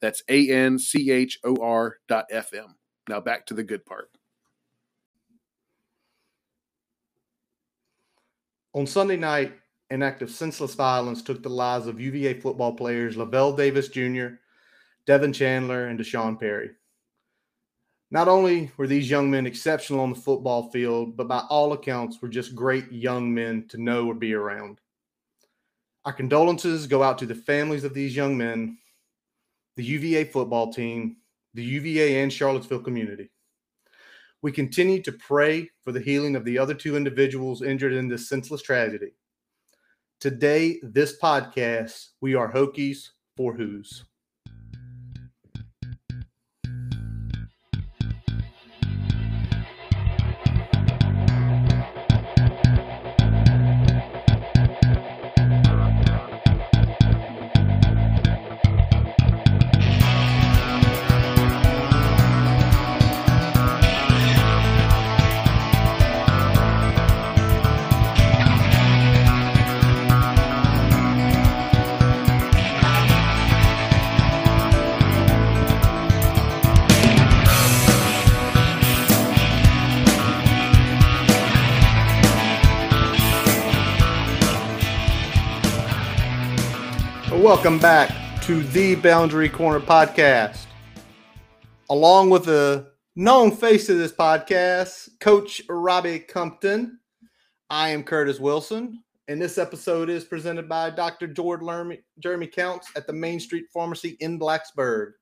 That's A N C H O R dot FM. Now back to the good part. On Sunday night, an act of senseless violence took the lives of UVA football players Lavelle Davis Jr., Devin Chandler, and D'Sean Perry. Not only were these young men exceptional on the football field, but by all accounts were just great young men to know or be around. Our condolences go out to the families of these young men the UVA football team, the UVA and Charlottesville community. We continue to pray for the healing of the other two individuals injured in this senseless tragedy. Today, this podcast, we are Hokies for Hoos. Welcome back to the Boundary Corner podcast. Along with the known face of this podcast, Coach Robbie Compton. I am Curtis Wilson, and this episode is presented by Dr. George Jeremy Counts at the Main Street Pharmacy in Blacksburg.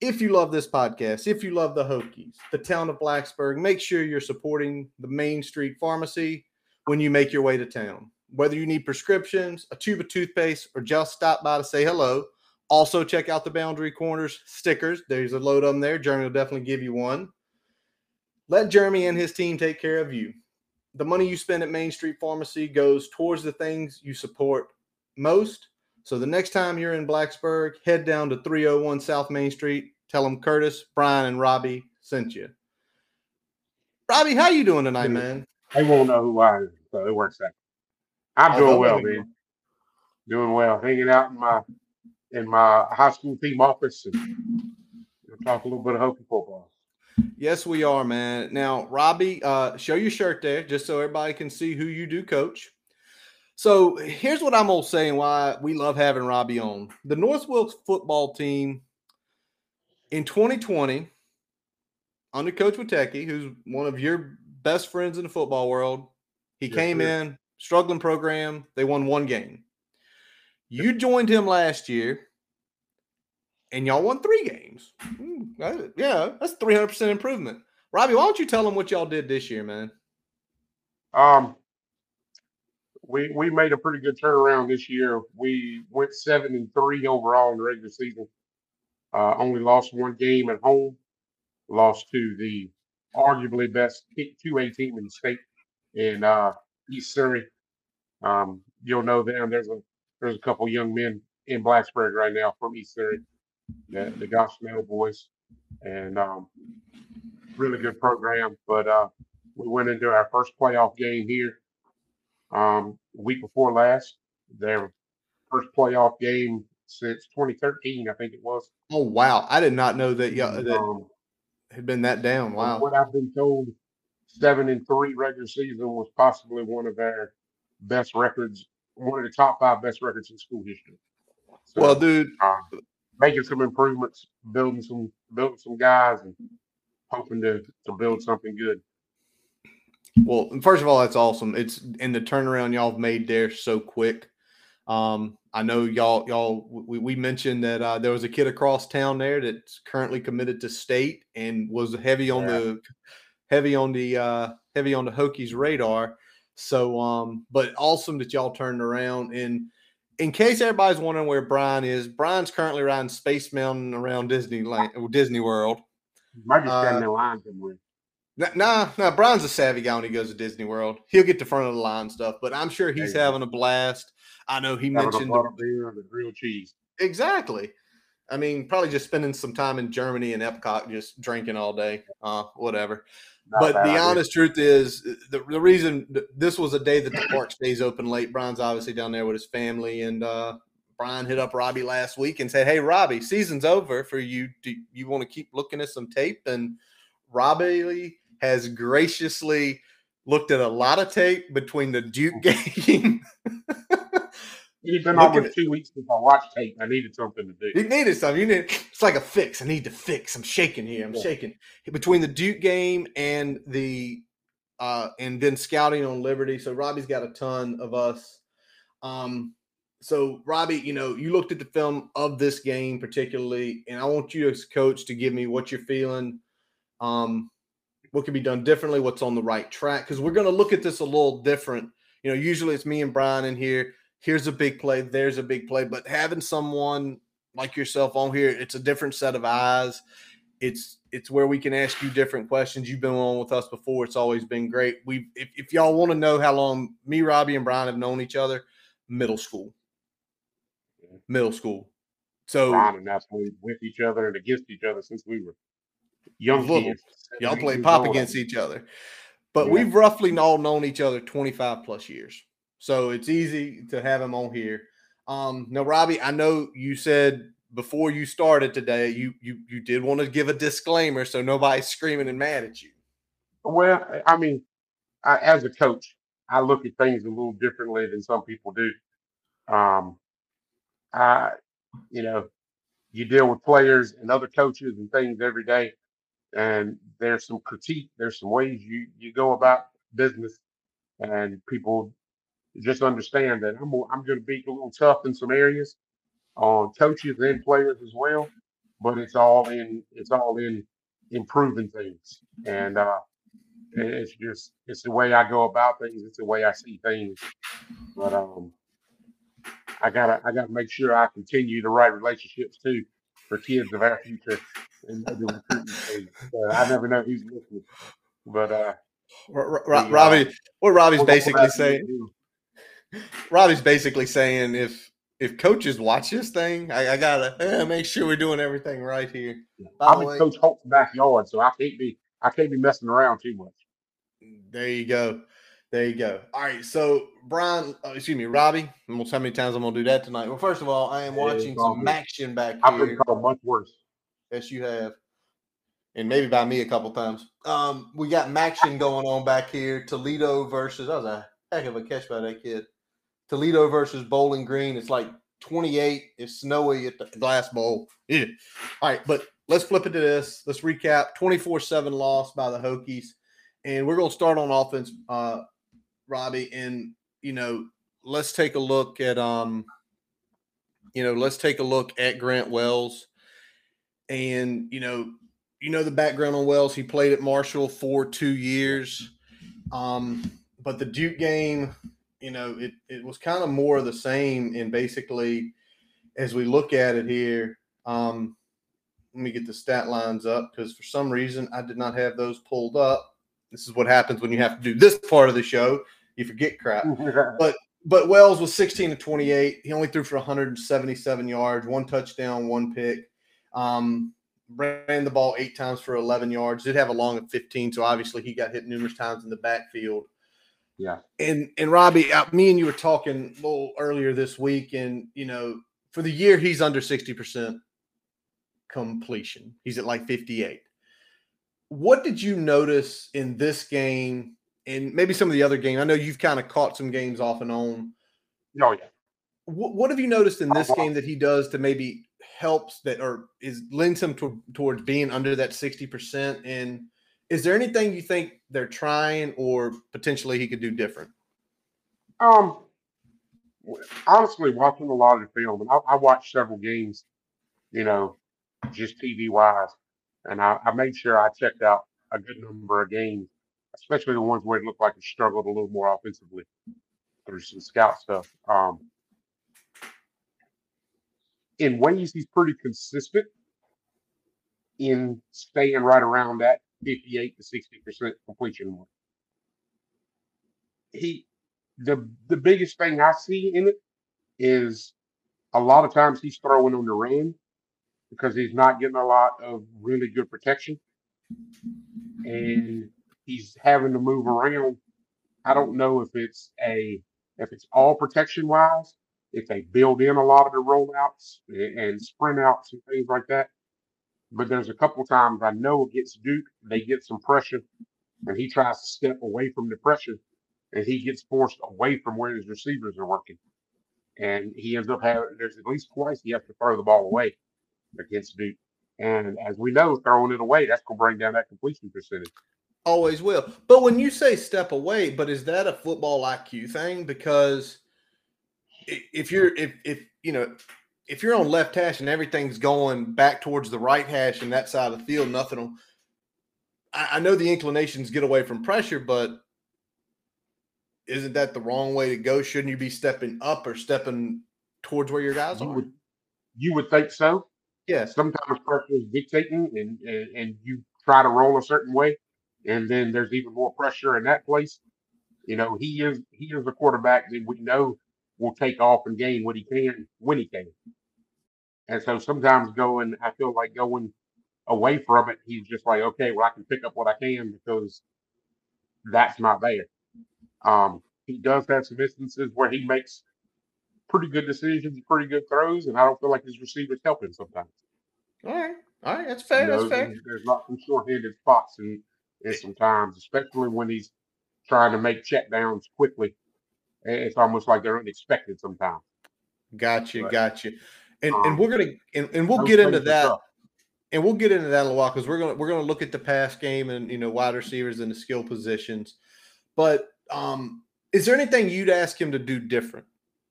If you love this podcast, if you love the Hokies, the town of Blacksburg, make sure you're supporting the Main Street Pharmacy when you make your way to town whether you need prescriptions, a tube of toothpaste, or just stop by to say hello. Also, check out the Boundary Corners stickers. There's a load of them there. Jeremy will definitely give you one. Let Jeremy and his team take care of you. The money you spend at Main Street Pharmacy goes towards the things you support most. So the next time you're in Blacksburg, head down to 301 South Main Street. Tell them Curtis, Brian, and Robbie sent you. Robbie, how you doing tonight, man? They won't know who I am, so it works out. I'm doing well, man. Doing well. Hanging out in my in my high school team office and we'll talk a little bit of Hokie football. Yes, we are, man. Now, Robbie, uh, show your shirt there just so everybody can see who you do coach. So here's what I'm gonna say and why we love having Robbie on. The North Wilkes football team in 2020, under Coach Witecki, who's one of your best friends in the football world, he yes, came sir. in, struggling program. They won one game. You joined him last year, and y'all won three games. Mm, yeah, that's three hundred percent improvement. Robbie, why don't you tell them what y'all did this year, man? Um, we we made a pretty good turnaround this year. We went seven and three overall in the regular season. Uh, only lost one game at home. Lost to the arguably best two A team in the state, and uh, East Surry. Um, you'll know them. There's a there's a couple young men in Blacksburg right now from East Surry, the, the Gosnell boys, and um, really good program. But uh, we went into our first playoff game here um, week before last. Their first playoff game since 2013, I think it was. Oh wow! I did not know that. Yeah, that um, had been that down. Wow. What I've been told, seven and three regular season was possibly one of our best records, one of the top five best records in school history. So, well, dude, uh, making some improvements, building some building some guys, and hoping to to build something good. Well, first of all, that's awesome. It's in the turnaround y'all have made there so quick. Um, I know y'all y'all we, we mentioned that uh, there was a kid across town there that's currently committed to state and was heavy on yeah. the heavy on the uh, heavy on the Hokies radar. So, um, but awesome that y'all turned around and in case everybody's wondering where Brian is, Brian's currently riding Space Mountain around Disneyland, Disney World. Might be standing uh, in line somewhere. Nah, nah, Brian's a savvy guy when he goes to Disney World. He'll get the front of the line stuff, but I'm sure he's having a blast. I know he having mentioned the beer and the grilled cheese. Exactly. I mean, probably just spending some time in Germany and Epcot, just drinking all day, uh, whatever. Not but the idea. honest truth is, the, the reason this was a day that the park stays open late. Brian's obviously down there with his family, and uh, Brian hit up Robbie last week and said, "Hey, Robbie, season's over for you. Do you want to keep looking at some tape?" And Robbie has graciously looked at a lot of tape between the Duke game. It's been almost two weeks since I watched tape. I needed something to do. You needed something. You need. It's like a fix. I need to fix. I'm shaking here. I'm yeah. shaking between the Duke game and the uh and then scouting on Liberty. So Robbie's got a ton of us. Um, so Robbie, you know, you looked at the film of this game particularly, and I want you as coach to give me what you're feeling. Um, what can be done differently, what's on the right track, because we're going to look at this a little different. You know, usually it's me and Brian in here. Here's a big play, there's a big play, but having someone like yourself on here, it's a different set of eyes. It's it's where we can ask you different questions. You've been on with us before. It's always been great. We if, if y'all want to know how long me, Robbie, and Brian have known each other, middle school. Middle school. So Brian and I played with each other and against each other since we were young little, kids. Y'all play pop against each other. But yeah. we've roughly all known each other 25 plus years. So it's easy to have him on here. Um, now, Robbie, I know you said before you started today, you you you did want to give a disclaimer so nobody's screaming and mad at you. Well, I mean, I, as a coach, I look at things a little differently than some people do. Um, I, you know, you deal with players and other coaches and things every day and there's some critique. There's some ways you you go about business, and people just understand that I'm I'm going to be a little tough in some areas on coaches and players as well, but it's all in it's all in improving things, and uh, it's just it's the way I go about things. It's the way I see things, but um. I gotta I gotta make sure I continue the right relationships too for kids of our future and the stage. I never know who's listening, but uh, Robbie, what Robbie's basically saying, Robbie's basically saying if if coaches watch this thing, I, I gotta eh, make sure we're doing everything right here. I'm in Coach Holt's backyard, so I can't be I can't be messing around too much. There you go. There you go. All right. So, Brian, uh, excuse me, Robbie, almost how many times I'm going to do that tonight? Well, first of all, I am watching some action back here. I've been called much worse. Yes, you have. And maybe by me a couple times. Um, we got action going on back here. Toledo versus, that was a heck of a catch by that kid. Toledo versus Bowling Green. It's like 28. It's snowy at the Glass Bowl. Yeah. All right. But let's flip it to this. Let's recap 24 7 loss by the Hokies. And we're going to start on offense. Uh, Robbie, and you know, let's take a look at um, you know, let's take a look at Grant Wells, and you know, you know the background on Wells. He played at Marshall for two years, um, but the Duke game, you know, it it was kind of more of the same, and basically, as we look at it here, um, let me get the stat lines up because for some reason I did not have those pulled up. This is what happens when you have to do this part of the show. You forget crap. but but Wells was 16 to 28. He only threw for 177 yards, one touchdown, one pick. Um, ran the ball eight times for 11 yards. Did have a long of 15, so obviously he got hit numerous times in the backfield. Yeah. And and Robbie, uh, me and you were talking a little earlier this week, and you know, for the year he's under 60% completion. He's at like 58 what did you notice in this game and maybe some of the other games? I know you've kind of caught some games off and on. Oh yeah. What, what have you noticed in this game that he does to maybe helps that or is lends him to, towards being under that sixty percent? And is there anything you think they're trying or potentially he could do different? Um, honestly, watching a lot of the film, and I, I watched several games, you know, just TV wise and I, I made sure I checked out a good number of games, especially the ones where it looked like he struggled a little more offensively through some scout stuff. Um, in ways he's pretty consistent in staying right around that 58 to 60 percent completion mark. He the the biggest thing I see in it is a lot of times he's throwing on the run because he's not getting a lot of really good protection and he's having to move around. I don't know if it's a if it's all protection wise, if they build in a lot of the rollouts and, and sprint outs and things like that. But there's a couple times I know against Duke, they get some pressure and he tries to step away from the pressure and he gets forced away from where his receivers are working. And he ends up having there's at least twice he has to throw the ball away against Duke. And as we know, throwing it away, that's gonna bring down that completion percentage. Always will. But when you say step away, but is that a football IQ thing? Because if you're if if you know if you're on left hash and everything's going back towards the right hash and that side of the field, nothing will. I, I know the inclinations get away from pressure, but isn't that the wrong way to go? Shouldn't you be stepping up or stepping towards where your guys You are? would you would think so. Yes. Sometimes pressure is dictating and, and and you try to roll a certain way, and then there's even more pressure in that place. You know, he is he is a quarterback that we know will take off and gain what he can when he can. And so sometimes going, I feel like going away from it, he's just like, okay, well, I can pick up what I can because that's not there. Um, he does have some instances where he makes pretty good decisions, pretty good throws, and I don't feel like his receivers help him sometimes. All right. All right. That's You fair. know, That's fair. there's not some short-handed spots in, in sometimes, especially when he's trying to make check downs quickly. It's almost like they're unexpected sometimes. Got you. But Got you. And and um, we're gonna and, and we'll get into that. and we'll get into that in a while because we're gonna we're gonna look at the pass game and you know wide receivers and the skill positions. But um, is there anything you'd ask him to do different?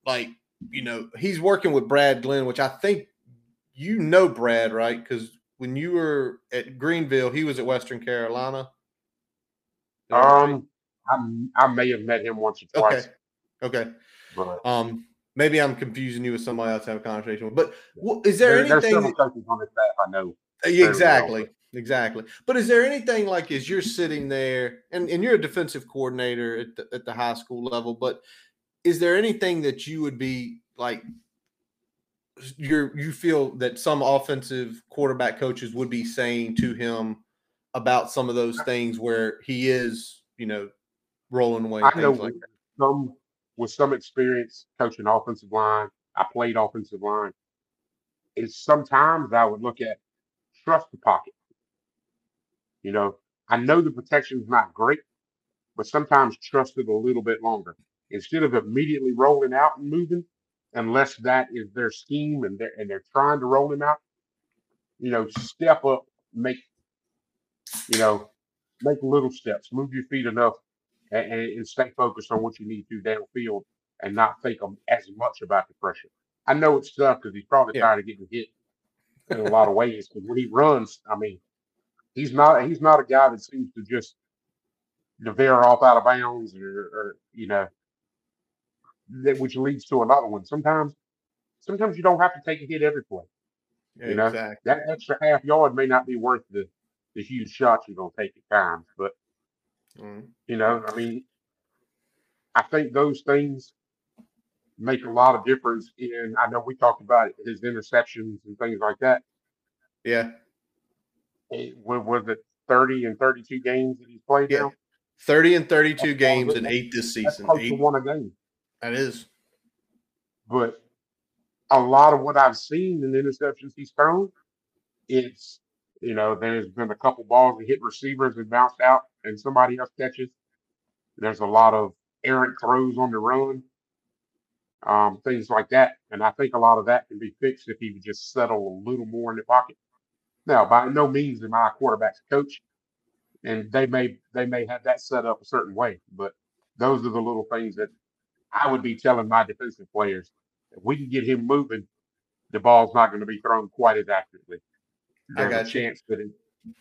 Like you know he's working with Brad Glenn, which I think you know Brad right because when you were at Greenville, he was at Western Carolina. Is that right? Um, I, I may have met him once or twice, Okay. But Um, maybe I'm confusing you with somebody else to have a conversation with. But wha- is there there, there's anything? coaches on the staff I know. Uh, well. Exactly. Exactly. But is there anything like as you're sitting there and, and you're a defensive coordinator at the, at the high school level, but is there anything that you would be like you're you feel that some offensive quarterback coaches would be saying to him about some of those things where he is, you know, rolling away, I know like some with some experience coaching offensive line. I played offensive line. Is sometimes I would look at trust the pocket. You know, I know the protection's not great, but sometimes trust it a little bit longer. Instead of immediately rolling out and moving, unless that is their scheme and they're and they're trying to roll him out, you know, step up, make you know, make little steps, move your feet enough and, and, stay focused on what you need to do downfield and not think as much about the pressure. I know it's tough because he's probably Yeah. tired of getting hit in a lot of ways. But when he runs, I mean, he's not he's not a guy that seems to just veer off out of bounds or, or you know that which leads to another one. Sometimes sometimes you don't have to take a hit every play. You know, Exactly. that extra half yard may not be worth the the huge shots you're gonna take at times, but Mhm. you know, I mean, I think those things make a lot of difference in. I know we talked about his interceptions and things like that. Yeah. Eh, What was it, thirty and thirty-two games that he's played Yeah. now? 30 and 32 That's games and eight this That's season. to Eight. one a game. That is. But a lot of what I've seen in the interceptions he's thrown, it's you know, there's been a couple balls that hit receivers and bounced out, and somebody else catches. There's a lot of errant throws on the run, um, things like that. And I think a lot of that can be fixed if he would just settle a little more in the pocket. Now, by no means am I a quarterback's coach, and they may they may have that set up a certain way, but those are the little things that I would be telling my defensive players. If we can get him moving, the ball's not going to be thrown quite as accurately. I There's a chance that it,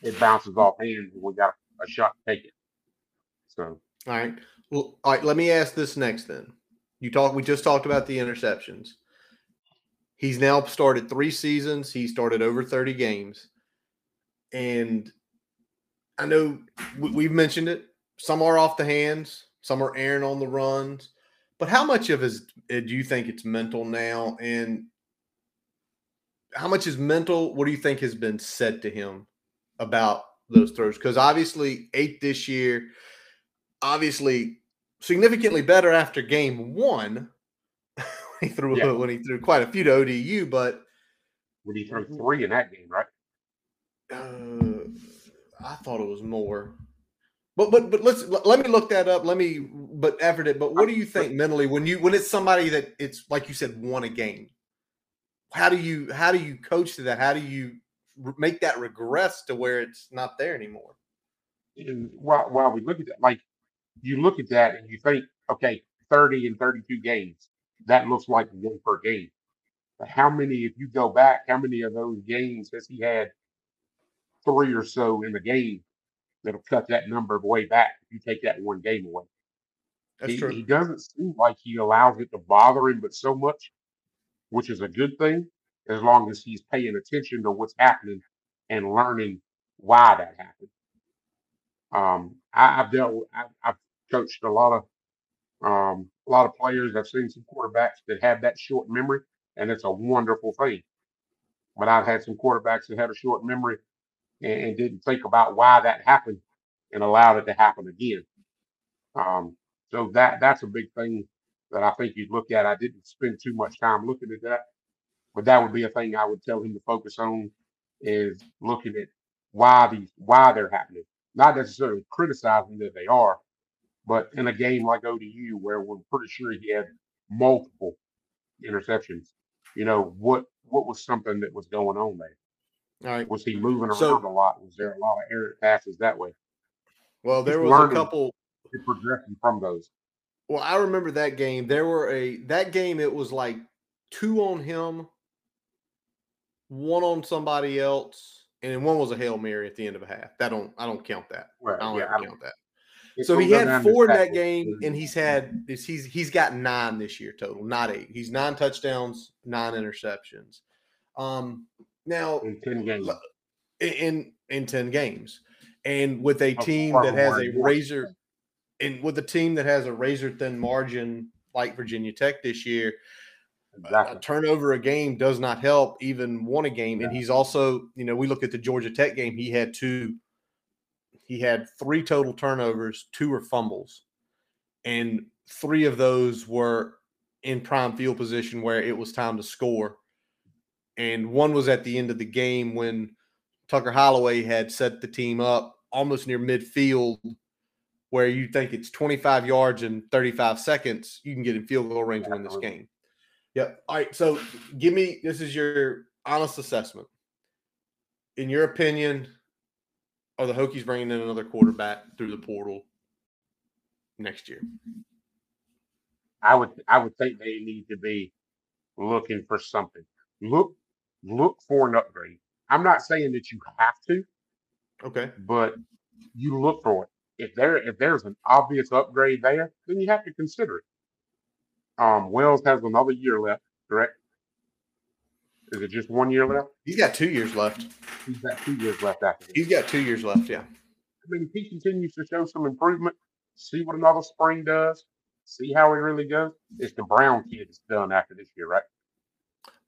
it bounces off hands and we got a shot to take it. So All right. Well, all right. Let me ask this next then. You talk. We just talked about the interceptions. He's now started three seasons. He started over 30 games. And I know we've mentioned it. Some are off the hands, some are airing on the runs. But how much of his uh, do you think it's mental now? And how much is mental? What do you think has been said to him about those throws? Because obviously, eight this year, obviously significantly better after game one. he threw yeah. when he threw quite a few to ODU, but when he threw three in that game, right? Uh, I thought it was more. But but but let's let me look that up. Let me but effort it. But what do you think mentally when you when it's somebody that it's like you said won a game? How do you how do you coach to that? How do you make that regress to where it's not there anymore? And while while we look at that, like you look at that and you think, okay, thirty and thirty-two games, that looks like one per game. But how many, if you go back, how many of those games has he had three or so in the game that'll cut that number way back if you take that one game away. That's he, true. He doesn't seem like he allows it to bother him, but so much, which is a good thing, as long as he's paying attention to what's happening and learning why that happened. Um, I, have dealt, with, I, I've coached a lot of, um, a lot of players. I've seen some quarterbacks that have that short memory, and it's a wonderful thing. But I've had some quarterbacks that had a short memory and, and didn't think about why that happened and allowed it to happen again. Um, so that that's a big thing that I think you'd look at. I didn't spend too much time looking at that, but that would be a thing I would tell him to focus on is looking at why these why they're happening. Not necessarily criticizing that they are, but in a game like ODU where we're pretty sure he had multiple interceptions, you know, what what was something that was going on there? All right. Was he moving around so, a lot? Was there a lot of errant passes that way? Well, there Just was a couple progressing from those. Well, I remember that game. There were a that game. It was like two on him, one on somebody else, and then one was a hail mary at the end of a half. That don't I don't count that. Right. I don't yeah, ever count that. So he had four in that game, and he's had he's he's got nine this year total, not eight. He's nine touchdowns, nine interceptions. Um, now in ten games. In in ten games, and with a team that has a razor, and with a team that has a razor thin margin like Virginia Tech this year, Uh, exactly. a turnover a game does not help. Even won a game, yeah. and he's also you know we look at the Georgia Tech game. He had two. He had three total turnovers. Two were fumbles, and three of those were in prime field position where it was time to score and one was at the end of the game when Tucker Holloway had set the team up almost near midfield, where you think it's 25 yards and 35 seconds, you can get in field goal range to win this game. Yep. All right. So give me this is your honest assessment. In your opinion, are the Hokies bringing in another quarterback through the portal next year? I would I would think they need to be looking for something. Look look for an upgrade. I'm not saying that you have to, okay, but you look for it. If there if there's an obvious upgrade there, then you have to consider it. Um, Wells has another year left, correct? Is it just one year left? He's got two years left. He's got two years left after this. He's got two years left, yeah. I mean, if he continues to show some improvement, see what another spring does, see how he really goes. It's the Brown kid that's done after this year, right?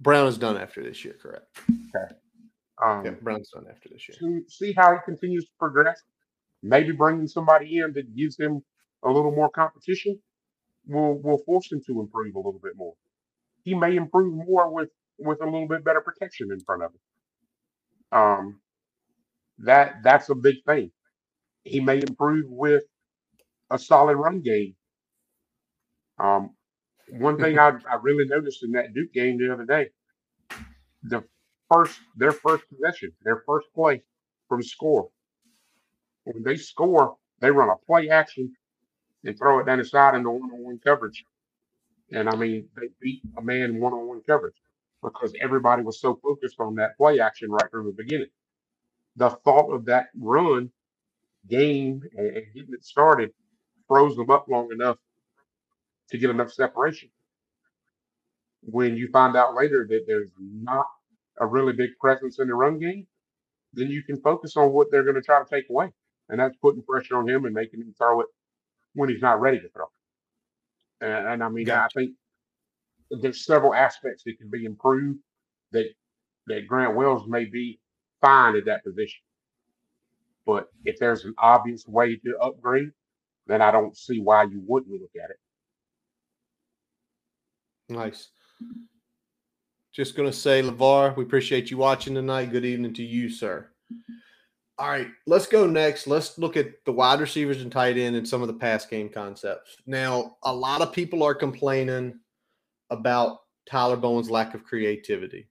Brown is done after this year, correct? Okay. Um, yeah, Brown's done after this year. To see how he continues to progress, maybe bringing somebody in that gives him a little more competition will will force him to improve a little bit more. He may improve more with with a little bit better protection in front of him. Um, that that's a big thing. He may improve with a solid run game. Um, one thing I, I really noticed in that Duke game the other day, the first their first possession, their first play from score. When they score, they run a play action and throw it down the side into one-on-one coverage. And I mean, they beat a man one-on-one coverage because everybody was so focused on that play action right from the beginning. The thought of that run game and, and getting it started froze them up long enough to get enough separation. when you find out later that there's not a really big presence in the run game, then you can focus on what they're going to try to take away. And that's putting pressure on him and making him throw it when he's not ready to throw. And, and I mean, I think there's several aspects that can be improved that that Grant Wells may be fine at that position. But if there's an obvious way to upgrade, then I don't see why you wouldn't look at it. Nice. Just going to say, LeVar, we appreciate you watching tonight. Good evening to you, sir. All right, let's go next. Let's look at the wide receivers and tight end and some of the pass game concepts. Now, a lot of people are complaining about Tyler Bowen's lack of creativity.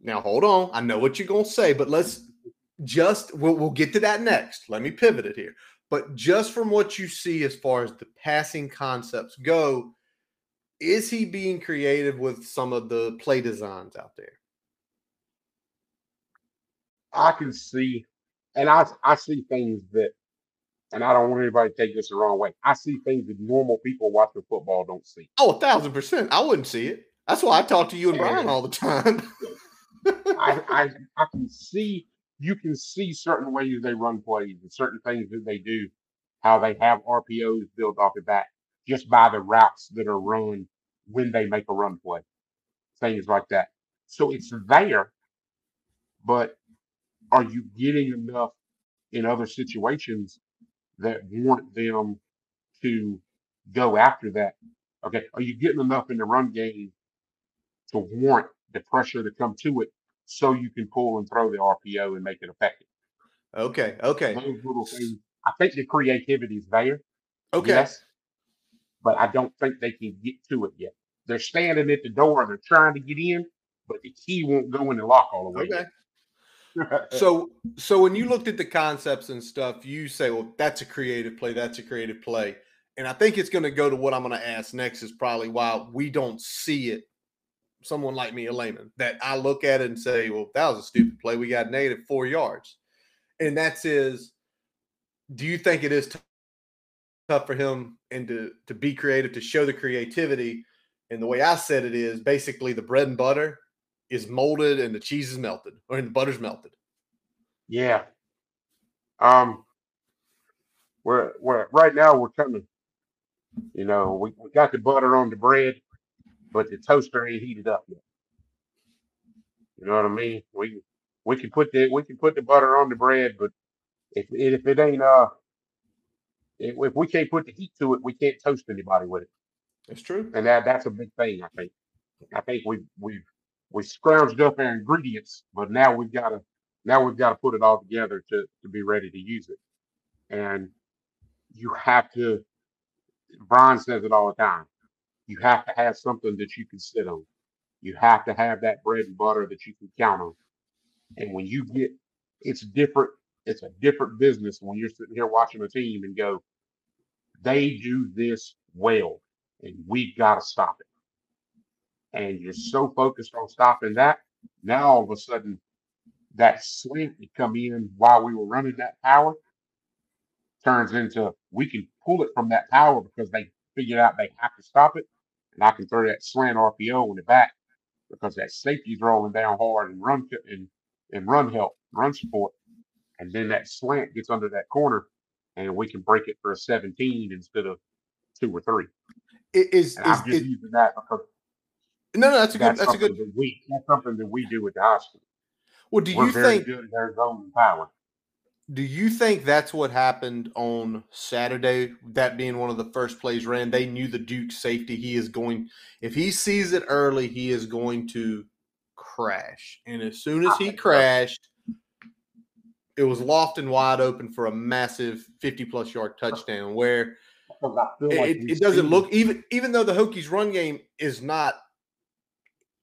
Now, hold on. I know what you're going to say, but let's just, we'll, we'll get to that next. Let me pivot it here. But just from what you see as far as the passing concepts go, is he being creative with some of the play designs out there? I can see, and I I see things that, and I don't want anybody to take this the wrong way. I see things that normal people watching football don't see. Oh, a thousand percent. I wouldn't see it. That's why I talk to you and Brian all the time. I, I I can see you can see certain ways they run plays and certain things that they do, how they have RPOs built off the back just by the routes that are run when they make a run play, things like that. So it's there, but are you getting enough in other situations that want them to go after that? Okay, are you getting enough in the run game to warrant the pressure to come to it so you can pull and throw the RPO and make it effective? Okay, okay. Those little things. I think the creativity is there. Okay. Yes, but I don't think they can get to it yet. They're standing at the door, they're trying to get in, but the key won't go in the lock all the way. Okay. so so when you looked at the concepts and stuff, you say, well, that's a creative play, that's a creative play. And I think it's going to go to what I'm going to ask next is probably why we don't see it. Someone like me, a layman, that I look at it and say, well, that was a stupid play. We got negative four yards. And that's is, do you think it is t- tough for him and to, to be creative, to show the creativity? And the way I said it is basically the bread and butter is molded and the cheese is melted or in the butter's melted. Yeah. Um we're we're right now we're coming. You know, we, we got the butter on the bread, but the toaster ain't heated up yet. You know what I mean? We we can put the we can put the butter on the bread, but if if it ain't uh if, if we can't put the heat to it, we can't toast anybody with it. It's true. And that that's a big thing, I think. I think we we've we scrounged up our ingredients, but now we've got to now we've got to put it all together to to be ready to use it. And you have to. Brian says it all the time. You have to have something that you can sit on. You have to have that bread and butter that you can count on. And when you get, it's different. It's a different business when you're sitting here watching a team and go, they do this well, and we've got to stop it and you're so focused on stopping that, now all of a sudden that slant that come in while we were running that power turns into we can pull it from that power because they figured out they have to stop it, and I can throw that slant RPO in the back because that safety's rolling down hard and run and and run help, run support, and then that slant gets under that corner, and we can break it for a 17 instead of two or three. It is, I'm just it, using that because no, no, that's a that's good. That's a good. That we, that's something that we do with the school. Well, do We're you think? at power. Do you think that's what happened on Saturday? That being one of the first plays ran, they knew the Duke safety. He is going. If he sees it early, he is going to crash. And as soon as he crashed, it was loft and wide open for a massive fifty-plus yard touchdown. Where Because I feel like it, doesn't look even even though the Hokies run game is not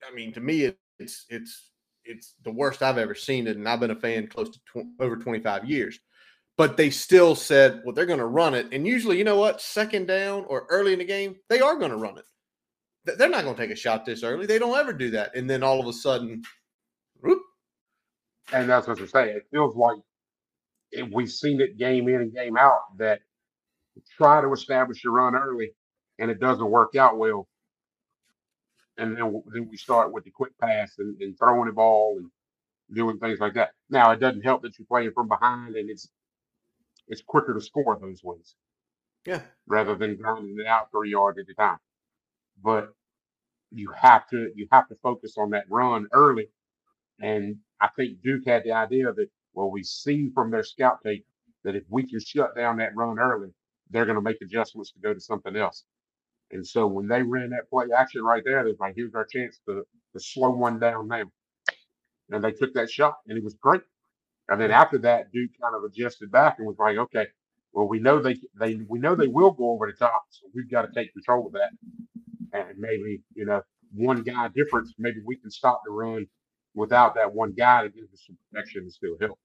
I mean to me it, it's it's it's the worst I've ever seen it and I've been a fan close to tw- over 25 years. But they still said well they're going to run it. And usually you know what? Second down or early in the game they are going to run it. Th- they're not going to take a shot this early. They don't ever do that. And then all of a sudden whoop, and that's what I'm saying. It feels like we've seen it game in and game out that try to establish a run early and it doesn't work out well. And then then we start with the quick pass and, and throwing the ball and doing things like that. Now it doesn't help that you're playing from behind and it's it's quicker to score those ways. Yeah. Rather than grinding it out three yards at a time. But you have to you have to focus on that run early. And I think Duke had the idea that well, we've seen from their scout tape that if we can shut down that run early, they're going to make adjustments to go to something else. And so when they ran that play action right there, they're like, here's our chance to, to slow one down now. And they took that shot and it was great. And then after that, Duke kind of adjusted back and was like, okay, well, we know they they we know they will go over the top, so we've got to take control of that. And maybe, you know, one guy difference, maybe we can stop the run without that one guy to give us some protection and still help.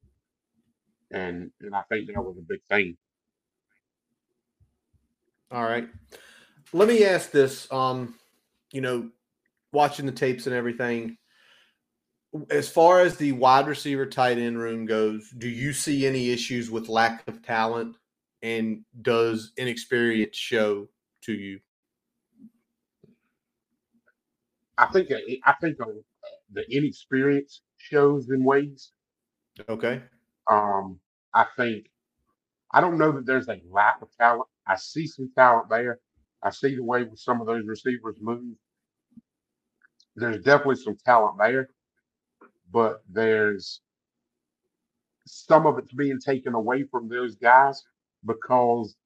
And and I think that was a big thing. All right. Let me ask this. Um, you know, watching the tapes and everything, as far as the wide receiver tight end room goes, do you see any issues with lack of talent? And does inexperience show to you? I think I think the inexperience shows in ways. Okay. Um, I think I don't know that there's a lack of talent. I see some talent there. I see the way some of those receivers move. There's definitely some talent there, but there's some of it's being taken away from those guys because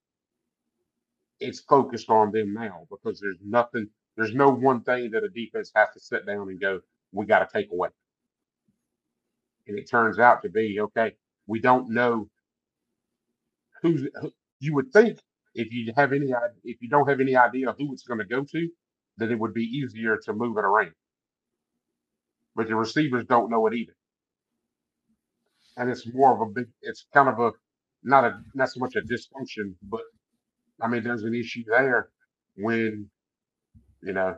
it's focused on them now because there's nothing, there's no one thing that a defense has to sit down and go, we got to take away. And it turns out to be okay, we don't know who's who, you would think if you have any if you don't have any idea who it's going to go to, then it would be easier to move it around. But the receivers don't know it either. And it's more of a big it's kind of a not a not so much a dysfunction, but I mean there's an issue there when you know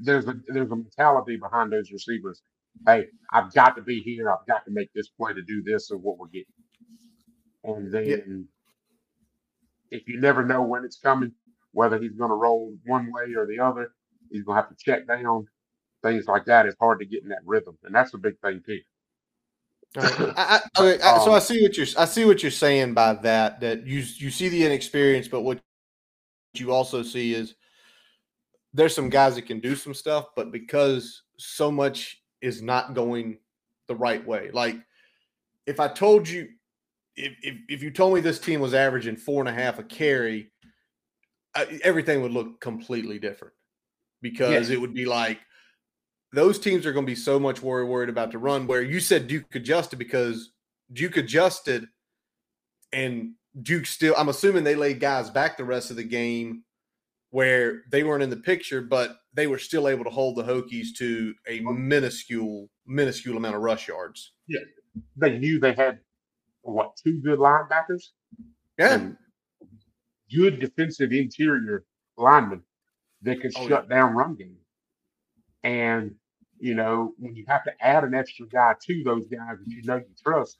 there's a there's a mentality behind those receivers. Hey, I've got to be here. I've got to make this play to do this or what we're getting. And then yeah. If you never know when it's coming, whether he's going to roll one way or the other, he's going to have to check down. Things like that. It's hard to get in that rhythm, and that's a big thing too. I, I, okay, I, so I um see what you're I see what you're saying by that. That you you see the inexperience, but what you also see is there's some guys that can do some stuff, but because so much is not going the right way, like if I told you if, if, if you told me this team was averaging four and a half a carry, I, everything would look completely different because yes. it would be like those teams are going to be so much worried worried about the run. Where you said Duke adjusted because Duke adjusted, and Duke still. I'm assuming they laid guys back the rest of the game where they weren't in the picture, but they were still able to hold the Hokies to a minuscule minuscule amount of rush yards. Yeah, they knew they had what two good linebackers, yeah, good defensive interior linemen that can oh, shut yeah. down run game. And you know when you have to add an extra guy to those guys that you know you trust,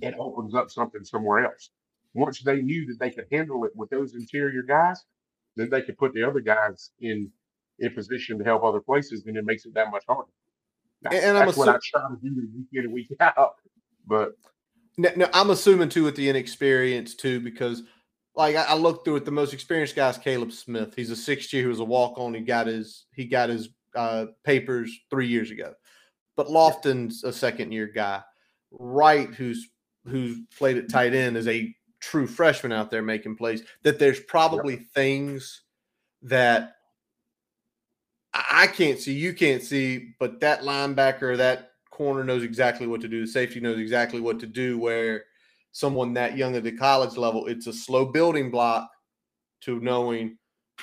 it opens up something somewhere else. Once they knew that they could handle it with those interior guys, then they could put the other guys in in position to help other places, and it makes it that much harder. Now, and, that's what I try to do week in and week out. But no, no, I'm assuming too with the inexperience too, because like I, I looked through it, the most experienced guy is Kaleb Smith. He's a sixth year, he was a walk on. He got his he got his uh, papers three years ago. But Lofton's a second year guy. Wright, who's who's played at tight end, is a true freshman out there making plays. That there's probably yep. things that I can't see, you can't see, but that linebacker, that corner knows exactly what to do. The safety knows exactly what to do. Where someone that young at the college level, it's a slow building block to knowing,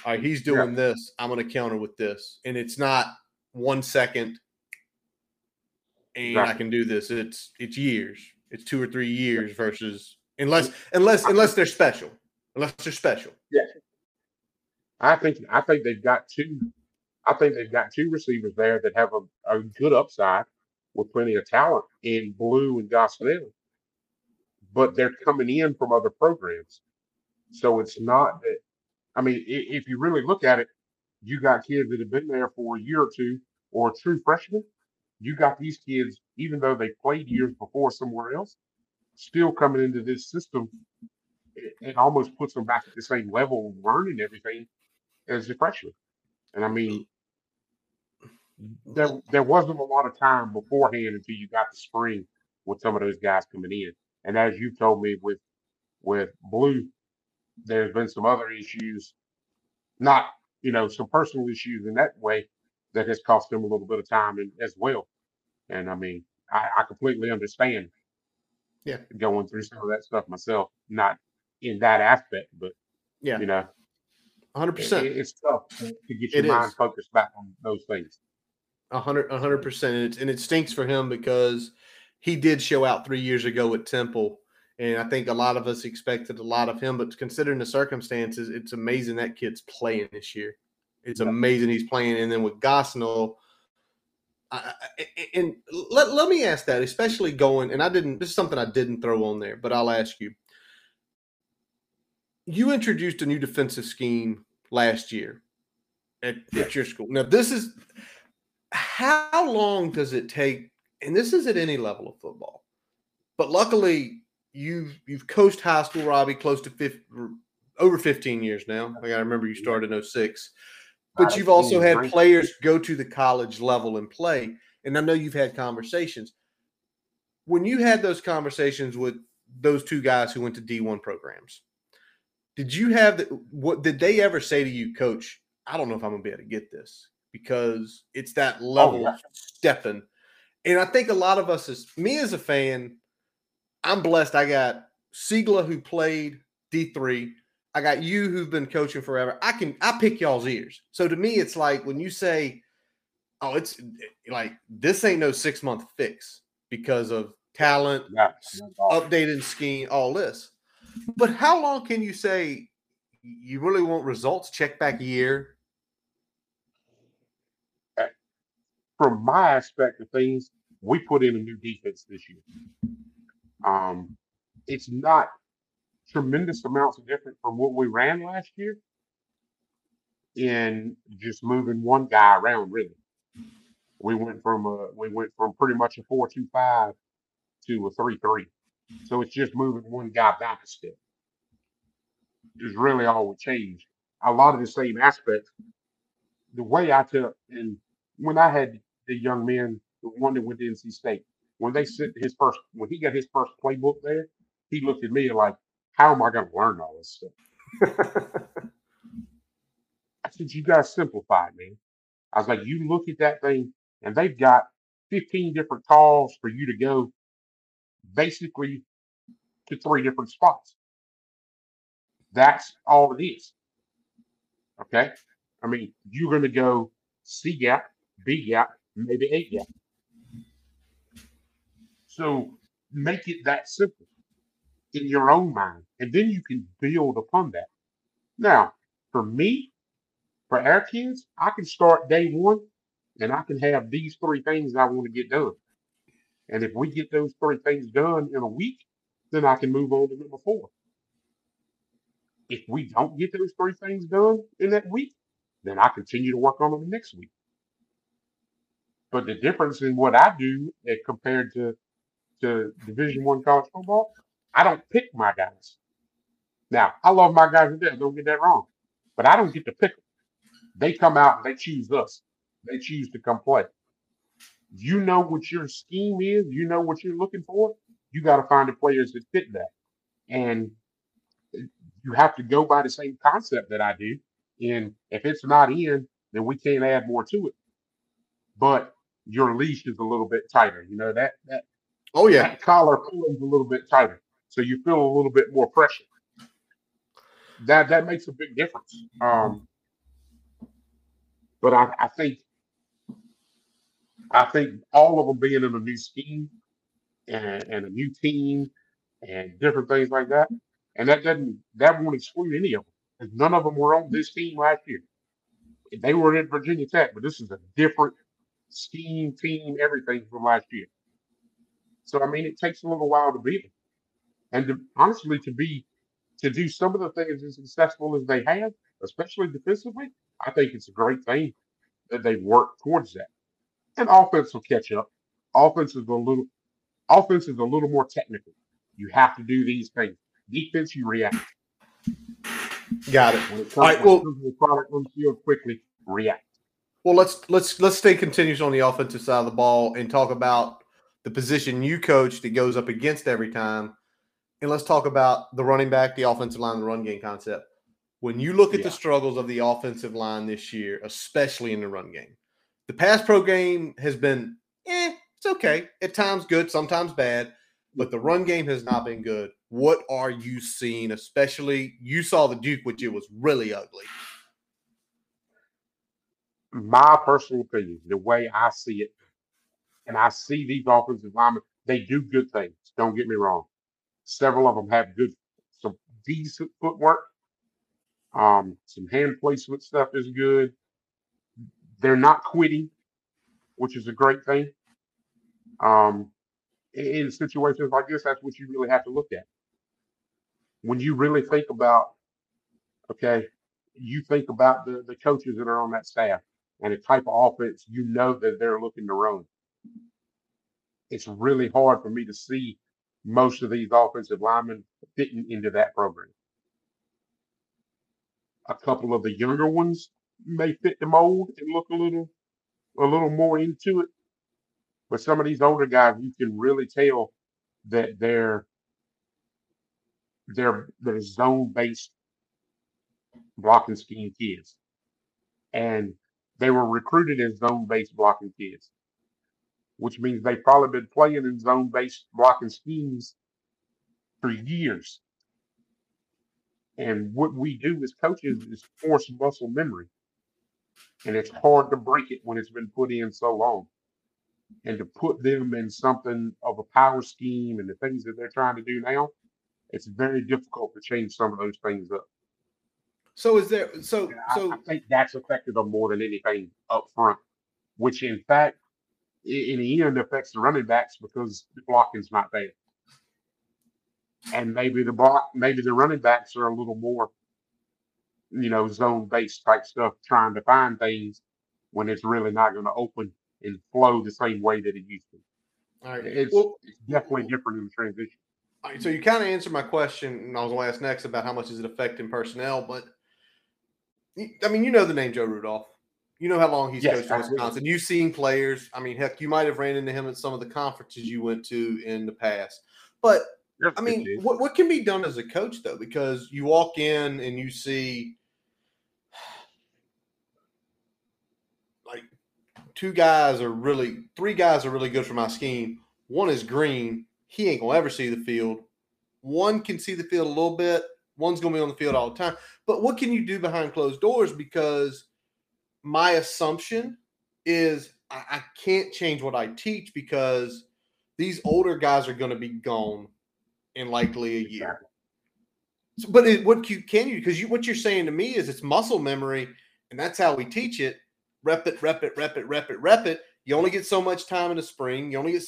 all right, he's doing yeah. this. I'm going to counter with this, and it's not one second, and right. I can do this. It's it's years. It's two or three years versus unless unless unless they're special, unless they're special. Yeah, I think I think they've got two. I think they've got two receivers there that have a, a good upside with plenty of talent in Blue and Gosnell, but they're coming in from other programs. So it's not that. I mean, if you really look at it, you got kids that have been there for a year or two or true freshmen. You got these kids, even though they played years before somewhere else, still coming into this system. It, almost puts them back at the same level learning everything as the freshmen. And I mean, there there wasn't a lot of time beforehand until you got the spring with some of those guys coming in. And as you've told me with with Blue, there's been some other issues, not you know some personal issues in that way that has cost them a little bit of time in, as well. And I mean, I, I completely understand. Yeah. going through some of that stuff myself, not in that aspect, but Yeah. you know, hundred percent. it- it's tough to get your It mind is. focused back on those things. A hundred, a hundred percent, and it, and it stinks for him because he did show out three years ago at Temple, and I think a lot of us expected a lot of him. But considering the circumstances, it's amazing that kid's playing this year. It's Yeah. amazing he's playing, and then with Gosnell, I, I- and let, let me ask that, especially going, and I didn't. This is something I didn't throw on there, but I'll ask you. You introduced a new defensive scheme last year at, at your school. Now, this is how long does it take? And this is at any level of football, but luckily you've you've coached high school, Robbie, close to 50, over 15 years now. I remember you started in 06. But you've also had players go to the college level and play. And I know you've had conversations. When you had those conversations with those two guys who went to D1 programs, did you have the, what did they ever say to you, coach? I don't know if I'm gonna be able to get this because it's that oh, level yeah. of stepping. And I think a lot of us as me as a fan, I'm blessed. I got Siegler who played D3. I got you who've been coaching forever. I can I pick y'all's ears. So to me, it's like when you say, "Oh, it's like this ain't no six month fix because of talent, Yeah, updated scheme, all this." But how long can you say you really want results? Check back a year. From my aspect of things, we put in a new defense this year. Um, it's not tremendous amounts of different from what we ran last year in just moving one guy around. Really, we went from a we went from pretty much a four two five to a three three. So it's just moving one guy back a step. Is really all we changed. A lot of the same aspects. The way I took and when I had the young men, the one that went to NC State, when they sent his first, when he got his first playbook there, he looked at me like, "How am I going to learn all this stuff?" I said, "You guys simplify, it, man." I was like, "You look at that thing, and they've got 15 different calls for you to go, basically, to three different spots. That's all it is. Okay, I mean, you're going to go C gap, B gap, maybe eight gap. So make it that simple in your own mind, and then you can build upon that. Now, for me, for our kids, I can start day one, and I can have these three things I want to get done. And if we get those three things done in a week, then I can move on to number four. If we don't get those three things done in that week, then I continue to work on them the next week. But the difference in what I do compared to to Division One college football, I don't pick my guys. Now, I love my guys to death. Don't get that wrong, but I don't get to pick them. They come out and they choose us. They choose to come play. You know what your scheme is. You know what you're looking for. You got to find the players that fit that, and you have to go by the same concept that I do. And if it's not in, then we can't add more to it. But your leash is a little bit tighter. You know that that Oh yeah. that collar pulls a little bit tighter, so you feel a little bit more pressure. That that makes a big difference. Um, but I, I think I think all of them being in a new scheme and, and a new team and different things like that, and that doesn't that won't exclude any of them. 'cause None of them were on this team last year. They were at Virginia Tech, but this is a different scheme, team, everything from last year. So I mean, it takes a little while to beat them, and to, honestly, to be to do some of the things as successful as they have, especially defensively, I think it's a great thing that they work towards that. And offense will catch up. Offense is a little offense is a little more technical. You have to do these things. Defense, you react. Got it. When it comes, All right, well- to the product on field quickly, react. Well, let's let's let's stay continuous on the offensive side of the ball and talk about the position you coach that goes up against every time. And let's talk about the running back, the offensive line, the run game concept. When you look at the struggles of the offensive line this year, especially in the run game, the pass pro game has been, eh, it's okay. At times good, sometimes bad, but the run game has not been good. What are you seeing? Especially, you saw the Duke, which it was really ugly. My personal opinion, the way I see it, and I see these offensive linemen, they do good things. Don't get me wrong. Several of them have good, some decent footwork. Um, some hand placement stuff is good. They're not quitting, which is a great thing. Um, in, situations like this, that's what you really have to look at. When you really think about, okay, you think about the, the coaches that are on that staff and the type of offense you know that they're looking to run. It's really hard for me to see most of these offensive linemen fitting into that program. A couple of the younger ones may fit the mold and look a little a little more into it. But some of these older guys, you can really tell that they're they're they're zone based blocking scheme kids. And they were recruited as zone based blocking kids, which means they've probably been playing in zone based blocking schemes for years. And what we do as coaches is force muscle memory. And it's hard to break it when it's been put in so long. And to put them in something of a power scheme and the things that they're trying to do now, it's very difficult to change some of those things up. So is there so I, so I think that's affected them more than anything up front, which in fact, in the end, affects the running backs because the blocking's not there. And maybe the block, maybe the running backs are a little more, you know, zone based type stuff, trying to find things when it's really not going to open and flow the same way that it used to. all right. It's, well, it's definitely different in the transition. all right, so you kind of answered my question, and I was going to ask next about how much is it affecting personnel, but I mean, you know the name Joe Rudolph. You know how long he's Yes, coached in absolutely. Wisconsin. You've seen players. I mean, heck, you might have ran into him at some of the conferences you went to in the past. But I mean, what, what can be done as a coach though? Because you walk in and you see like two guys are really three guys are really good for my scheme. One is green. He ain't gonna ever see the field. One can see the field a little bit. One's gonna be on the field all the time. But what can you do behind closed doors? Because my assumption is I, I can't change what I teach because these older guys are going to be gone in likely a year. So, but it, what you can you because you what you're saying to me is it's muscle memory, and that's how we teach it. Rep it, rep it, rep it, rep it, rep it. You only get so much time in the spring. You only get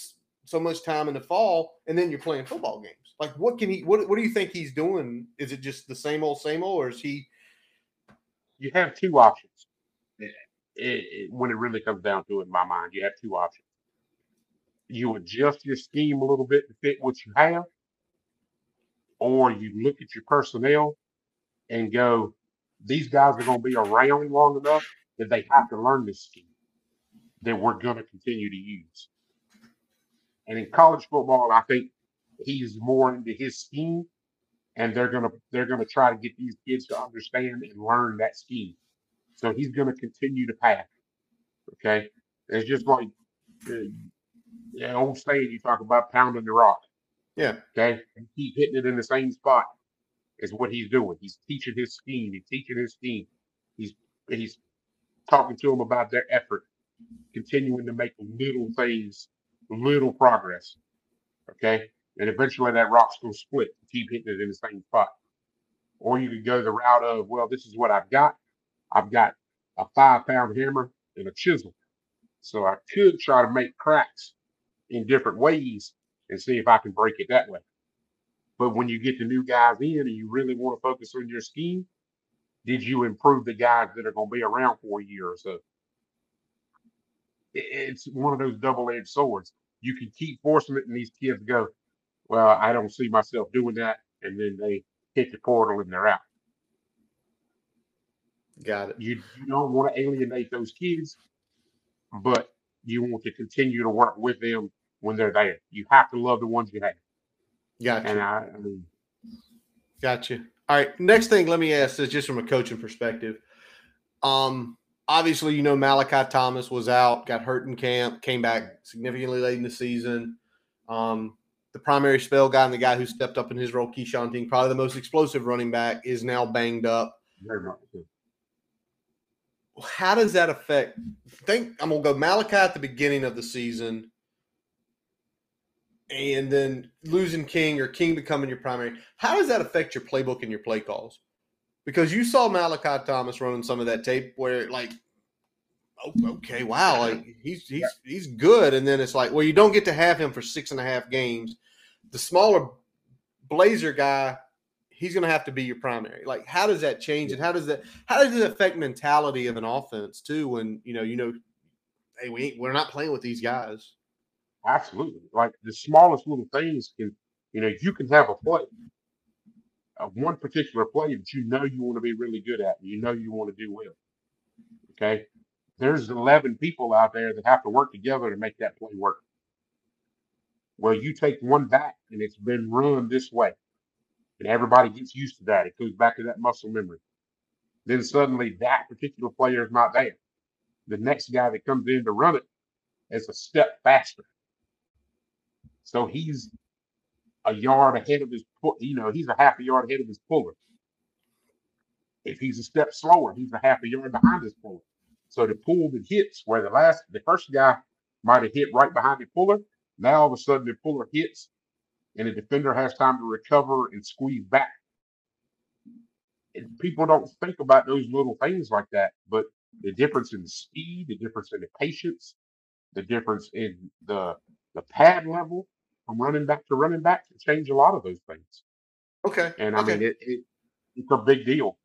so much time in the fall, and then you're playing football games. Like, what can he? What What do you think he's doing? Is it just the same old, same old, or is he? you have two options. It- it- when it really comes down to it, in my mind, you have two options. You adjust your scheme a little bit to fit what you have, or you look at your personnel and go, these guys are going to be around long enough that they have to learn this scheme that we're going to continue to use. And in college football, I think he's more into his scheme, and they're gonna they're gonna try to get these kids to understand and learn that scheme. So he's going to continue to pass. Okay, it's just like uh, the, the old saying you talk about pounding the rock. Yeah. Okay, and keep hitting it in the same spot is what he's doing. He's teaching his scheme. He's teaching his scheme. He's he's talking to them about their effort, continuing to make little things, little progress. Okay, and eventually that rock's going to split. Keep hitting it in the same spot. Or you could go the route of, well, this is what I've got. I've got a five pound hammer and a chisel. So I could try to make cracks in different ways and see if I can break it that way. But when you get the new guys in and you really want to focus on your scheme, did you improve the guys that are going to be around for a year or so? It's one of those double-edged swords. You can keep forcing it, and these kids go, "Well, I don't see myself doing that," and then they hit the portal and they're out. Got it. You, you don't want to alienate those kids, but you want to continue to work with them when they're there. You have to love the ones you have. Gotcha. And I, I mean, Gotcha. All right. Next thing, let me ask this just from a coaching perspective. Um, obviously, you know Malachi Thomas was out, got hurt in camp, came back significantly late in the season. Um, the primary spell guy and the guy who stepped up in his role, Keyshawn Ting, probably the most explosive running back, is now banged up. very much. How does that affect? Think I'm gonna go Malachi at the beginning of the season, and then losing King or King becoming your primary. How does that affect your playbook and your play calls? Because you saw Malachi Thomas running some of that tape where like, okay, wow, like he's he's he's good, and then it's like, well, you don't get to have him for six and a half games. The smaller Blazer guy, he's going to have to be your primary. Like, how does that change, and how does that how does it affect mentality of an offense too? When you know you know, hey, we we're not playing with these guys. Absolutely. Like the smallest little things can, you know, you can have a play, uh, one particular play that you know you want to be really good at, and you know you want to do well. Okay. There's 11 people out there that have to work together to make that play work. Well, you take one back and it's been run this way, and everybody gets used to that. It goes back to that muscle memory. Then suddenly that particular player is not there. The next guy that comes in to run it is a step faster. So he's a yard ahead of his, you know, he's a half a yard ahead of his puller. If he's a step slower, he's a half a yard behind his puller. So the pull that hits where the last, the first guy might have hit right behind the puller. Now all of a sudden the puller hits, and the defender has time to recover and squeeze back. And people don't think about those little things like that, but the difference in the speed, the difference in the patience, the difference in the the pad level from running back to running back can change a lot of those things. Okay. And I okay. mean, it, it it's a big deal.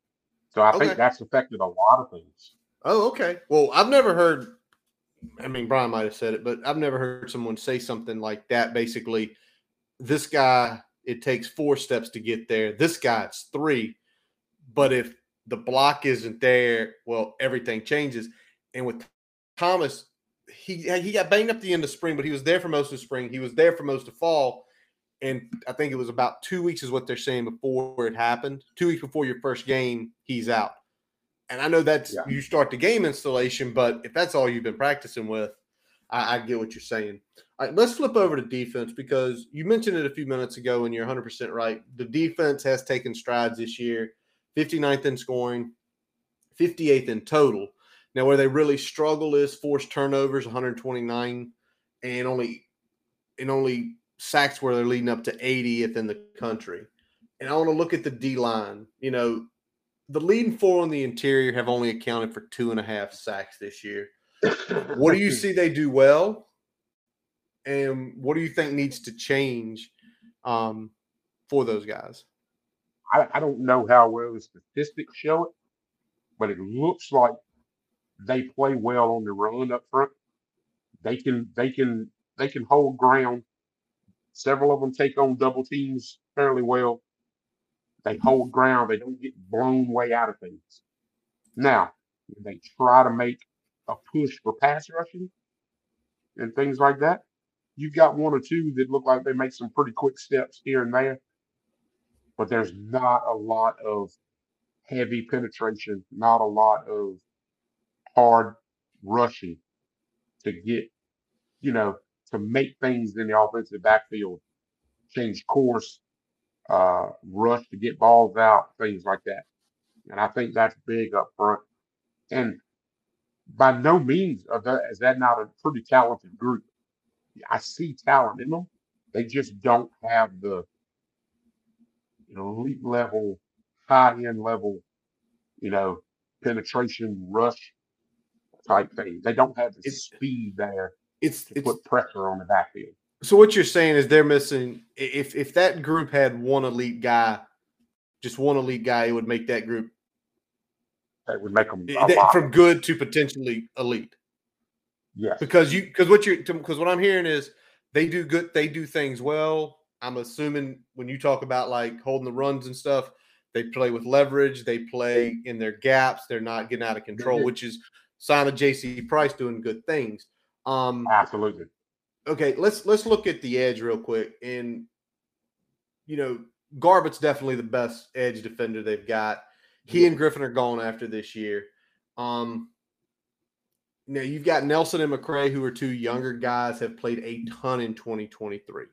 So I Okay. think that's affected a lot of things. Oh, okay. Well, I've never heard. I mean, Brian might have said it, but I've never heard someone say something like that. Basically, this guy, it takes four steps to get there. This guy, it's three. But if the block isn't there, well, everything changes. And with Thomas, he he got banged up the end of spring, but he was there for most of spring. He was there for most of fall. And I think it was about two weeks, is what they're saying before it happened. Two weeks before your first game, he's out. And I know that's Yeah. you start the game installation, but if that's all you've been practicing with, I, I get what you're saying. All right, let's flip over to defense because you mentioned it a few minutes ago, and you're 100% right. The defense has taken strides this year 59th in scoring, 58th in total. Now, where they really struggle is forced turnovers, 129, and only and only sacks where they're leading up to 80th in the country. And I want to look at the D line. You know, the leading four on the interior have only accounted for two and a half sacks this year. What do you see they do well? And what do you think needs to change um, for those guys? I, I don't know how well the statistics show it, but it looks like they play well on the run up front. They can they can they can hold ground. Several of them take on double teams fairly well. They hold ground. They don't get blown way out of things. Now, they try to make a push for pass rushing and things like that, you've got one or two that look like they make some pretty quick steps here and there but there's not a lot of heavy penetration, not a lot of hard rushing to get, you know, to make things in the offensive backfield change course, uh, rush to get balls out, things like that. And I think that's big up front. And by no means that, is that not a pretty talented group. I see talent in them. They just don't have the you know, elite level, high end level, you know, penetration rush type thing. They don't have the It's- speed there It's to it's put pressure on the backfield. So what you're saying is they're missing if if that group had one elite guy, just one elite guy, it would make that group That would make them from good to potentially elite. Yes. Because you because what you because what I'm hearing is they do good they do things well. I'm assuming when you talk about like holding the runs and stuff, they play with leverage, they play in their gaps, they're not getting out of control, which is sign of JC Price doing good things. Um absolutely. Okay, let's let's look at the edge real quick. And you know, Garbutt's definitely the best edge defender they've got. He and Griffin are gone after this year. Um, now you've got Nelson and McCray, who are two younger guys, have played a ton in 2023,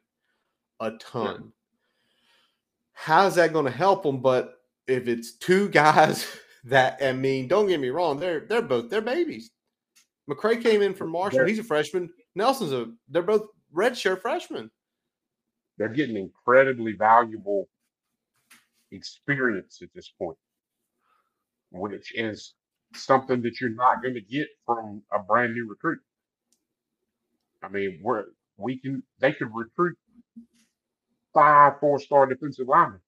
a ton. Yeah. How's that going to help them? But if it's two guys that, I mean, don't get me wrong, they're they're both they're babies. McCray came in from Marshall; he's a freshman. Nelson's a they're both redshirt freshmen. They're getting incredibly valuable experience at this point, which is something that you're not going to get from a brand new recruit. I mean, we're we can they could recruit five four star defensive linemen,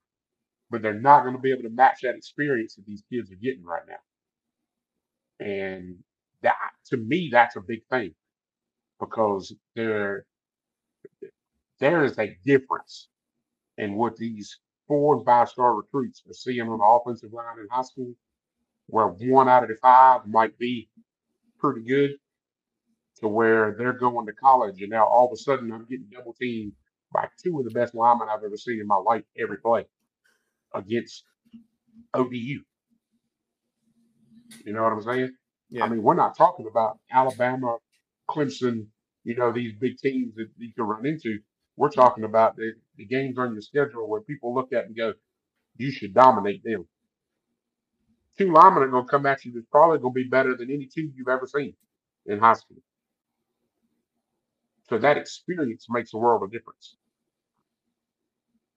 but they're not going to be able to match that experience that these kids are getting right now. And that to me, that's a big thing because there there is a difference in what these four and five star recruits are seeing on the offensive line in high school where one out of the five might be pretty good to where they're going to college and now all of a sudden I'm getting double teamed by two of the best linemen I've ever seen in my life every play against ODU. You know what I'm saying? Yeah. I mean, we're not talking about Alabama, Clemson, you know, these big teams that you can run into. We're talking about the, the games on your schedule where people look at and go, you should dominate them two linemen are going to come at you that's probably going to be better than any two you've ever seen in high school. So that experience makes a world of difference.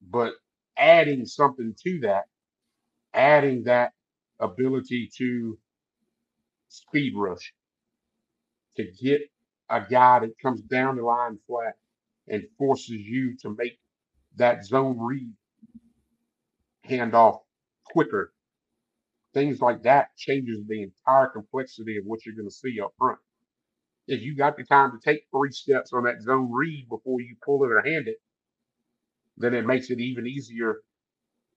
But adding something to that, adding that ability to speed rush, to get a guy that comes down the line flat and forces you to make that zone read handoff quicker things like that changes the entire complexity of what you're going to see up front. If you got the time to take three steps on that zone read before you pull it or hand it, then it makes it even easier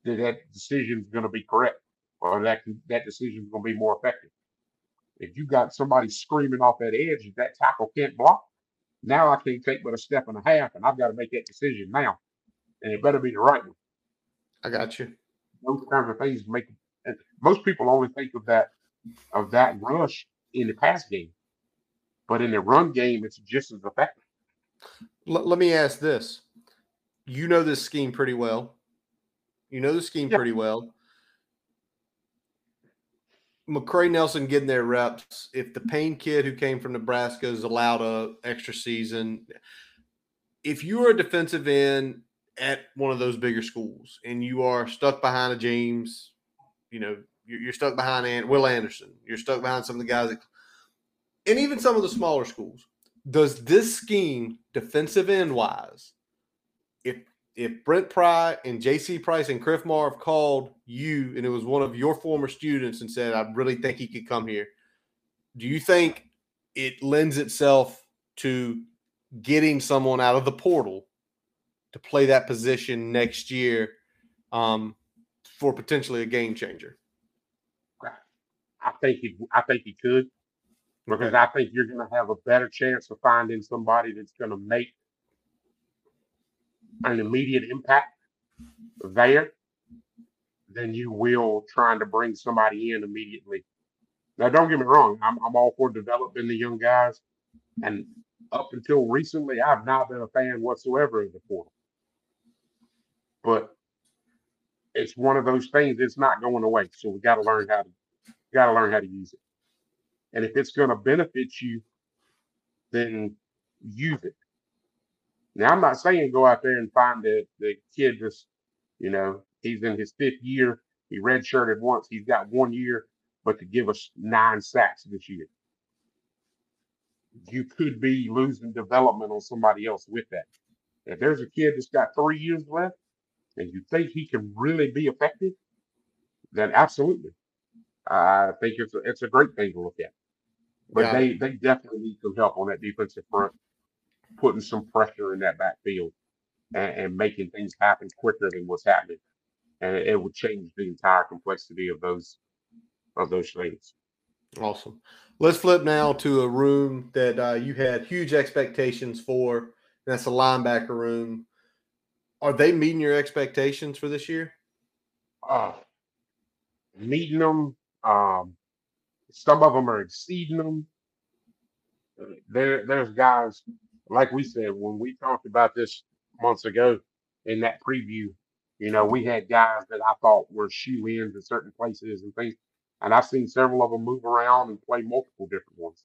that that decision is going to be correct or that that decision is going to be more effective. If you got somebody screaming off that edge if that tackle can't block, now I can't take but a step and a half, and I've got to make that decision now, and it better be the right one. I got you. Those kinds of things make most people only think of that of that rush in the pass game, but in the run game, it's just as effective. L- let me ask this: You know this scheme pretty well. You know the scheme yeah. pretty well. McCray Nelson getting their reps. If the Payne kid who came from Nebraska is allowed a extra season, if you are a defensive end at one of those bigger schools and you are stuck behind a James you know, you're, stuck behind Will Anderson. You're stuck behind some of the guys, that, and even some of the smaller schools. Does this scheme, defensive end wise, if if Brent Pry and J.C. Price and Chris Marve called you and it was one of your former students and said, "I really think he could come here," do you think it lends itself to getting someone out of the portal to play that position next year? Um, for potentially a game changer? I think he, I think he could, because I think you're going to have a better chance of finding somebody that's going to make an immediate impact there than you will trying to bring somebody in immediately. Now, don't get me wrong, I'm, I'm all for developing the young guys, and up until recently, I've not been a fan whatsoever of the portal. But it's one of those things that's not going away. So we got to learn how to got to learn how to use it. And if it's going to benefit you, then use it. Now I'm not saying go out there and find the the kid that's, you know, he's in his fifth year. He redshirted once. He's got one year, but to give us nine sacks this year. You could be losing development on somebody else with that. If there's a kid that's got three years left, and you think he can really be effective, then absolutely. I think it's a, it's a great thing to look at. But Got they they definitely need some help on that defensive front, putting some pressure in that backfield and, and making things happen quicker than what's happening. And it, it would change the entire complexity of those of those things. Awesome. Let's flip now to a room that uh, you had huge expectations for. That's a linebacker room. Are they meeting your expectations for this year? Uh, meeting them, um, some of them are exceeding them. There, there's guys like we said when we talked about this months ago in that preview. You know, we had guys that I thought were shoe ins in certain places and things, and I've seen several of them move around and play multiple different ones.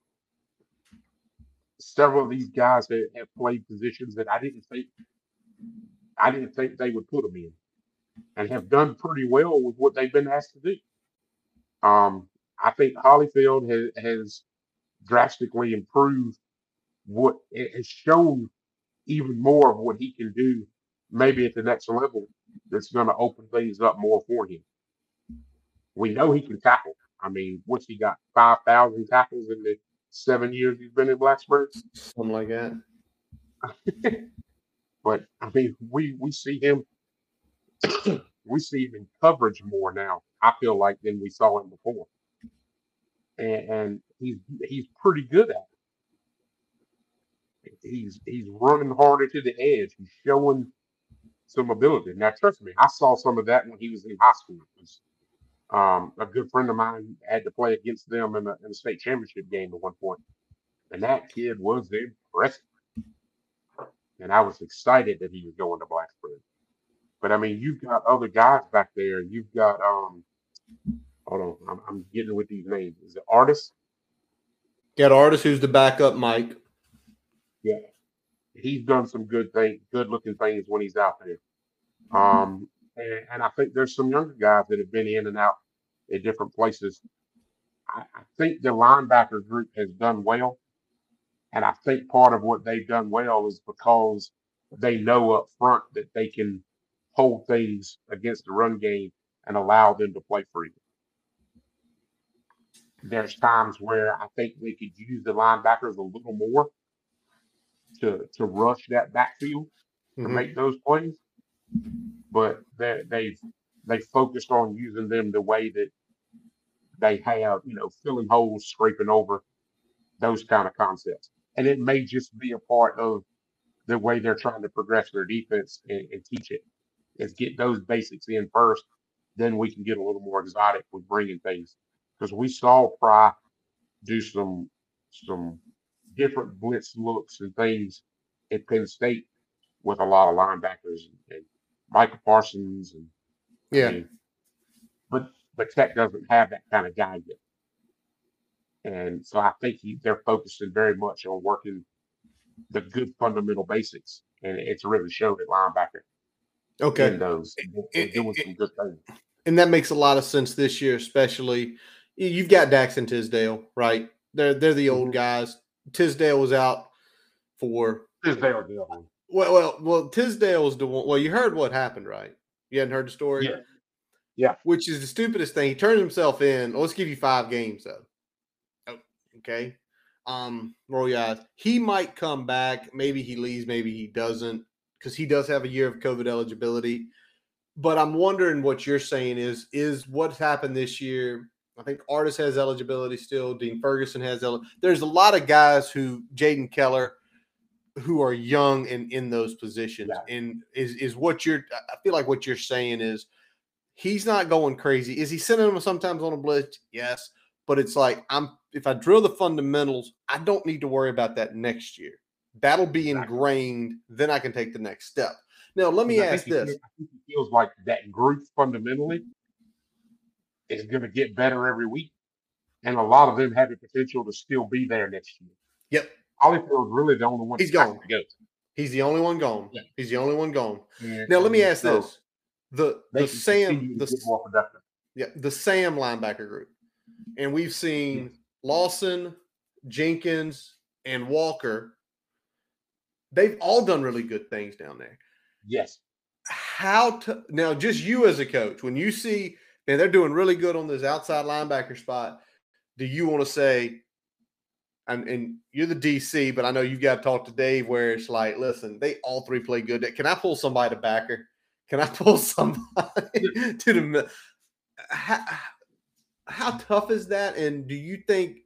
Several of these guys that have played positions that I didn't think I didn't think they would put them in, and have done pretty well with what they've been asked to do. Um, I think Hollifield has, has drastically improved what it has shown even more of what he can do, maybe at the next level. That's going to open things up more for him. We know he can tackle. I mean, what's he got? Five thousand tackles in the seven years he's been in Blacksburg. Something like that. But I mean, we we see him, we see him in coverage more now. I feel like than we saw him before, and, and he's he's pretty good at it. He's he's running harder to the edge. He's showing some ability. Now, trust me, I saw some of that when he was in high school. 'cause, Um, a good friend of mine had to play against them in a, in a state championship game at one point, and that kid was impressive and I was excited that he was going to Blacksburg. But I mean, you've got other guys back there. You've got um, hold on, I'm, I'm getting with these names. Is it artist? Got artist who's the backup Mike. Yeah, he's done some good things, good looking things when he's out there. Um, and, and I think there's some younger guys that have been in and out at different places. I, I think the linebacker group has done well. And I think part of what they've done well is because they know up front that they can hold things against the run game and allow them to play freely. There's times where I think they could use the linebackers a little more to to rush that backfield to Mhm. make those plays. But they they've they focused on using them the way that they have, you know, filling holes, scraping over, those kind of concepts. And it may just be a part of the way they're trying to progress their defense and, and teach it. Is get those basics in first, then we can get a little more exotic with bringing things. Because we saw Pry do some some different blitz looks and things at Penn State with a lot of linebackers and, and Micah Parsons and Yeah. mean, but but Tech doesn't have that kind of guy yet. And so I think he, they're focusing very much on working the good fundamental basics, and it's really showed at linebacker Okay. in those and and it- doing some good things. and that makes a lot of sense this year, especially you've got Dax and Tisdale, right? They're they're the old Mhm. guys. Tisdale was out for Tisdale one. well, well, well. Tisdale was the one. Well, you heard what happened, right? You hadn't heard the story, Yeah. Yeah. Which is the stupidest thing. He turned himself in. Let's give you five games though. Oh, okay. Um, roll your eyes. He might come back. Maybe he leaves. Maybe he doesn't, because he does have a year of COVID eligibility. But I'm wondering what you're saying is is what's happened this year. I think Artis has eligibility still. Dean Ferguson has. There's a lot of guys who Jaden Keller, who are young and in those positions. Yeah. And is is what you're. I feel like what you're saying is he's not going crazy. Is he sending them sometimes on a blitz? Yes, but it's like I'm. If I drill the fundamentals, I don't need to worry about that next year. That'll be Exactly. ingrained. Then I can take the next step. Now, let me ask this. feels like that group fundamentally is going to get better every week, and a lot of them have the potential to still be there next year. Yep. Hollifield's really the only one He's gone. go. He's the only one gone. Yeah. He's the only one gone. And- Now let me ask so this: the the Sam the to get more productive. yeah the Sam linebacker group, and we've seen hmm. Lawson, Jenkins, and Walker. They've all done really good things down there. Yes. How to now? Just you as a coach, when you see man, they're doing really good on this outside linebacker spot. Do you want to say, and, and you're the DC, but I know you've got to talk to Dave where it's like, listen, they all three play good. Can I pull somebody to backer? Can I pull somebody to the how, how tough is that? And do you think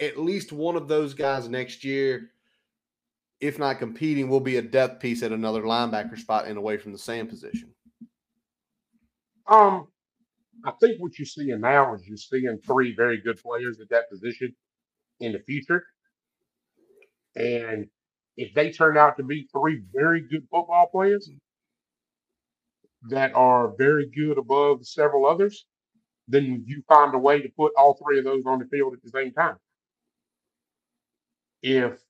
at least one of those guys next year, if not competing, will be a depth piece at another linebacker spot and away from the same position? Um, I think what you're seeing now is you're seeing three very good players at that position in the future. And if they turn out to be three very good football players that are very good above several others, then you find a way to put all three of those on the field at the same time. If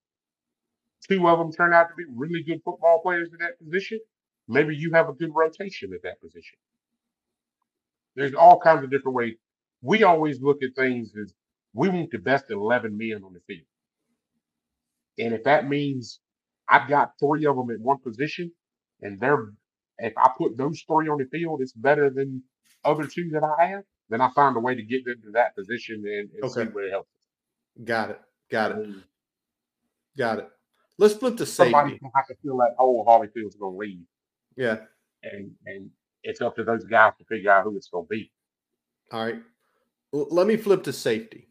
two of them turn out to be really good football players at that position, maybe you have a good rotation at that position. There's all kinds of different ways. We always look at things as we want the best 11 men on the field. And if that means I've got three of them at one position and they're, if I put those three on the field, it's better than other two that I have, then I find a way to get them to that position and, and Okay. see where it helps. Got it. Got it. mean, Got it. Let's flip to somebody's safety. gonna have to fill that hole Hollifield's gonna leave. Yeah. And and it's up to those guys to figure out who it's gonna be. All right. L- let me flip to safety.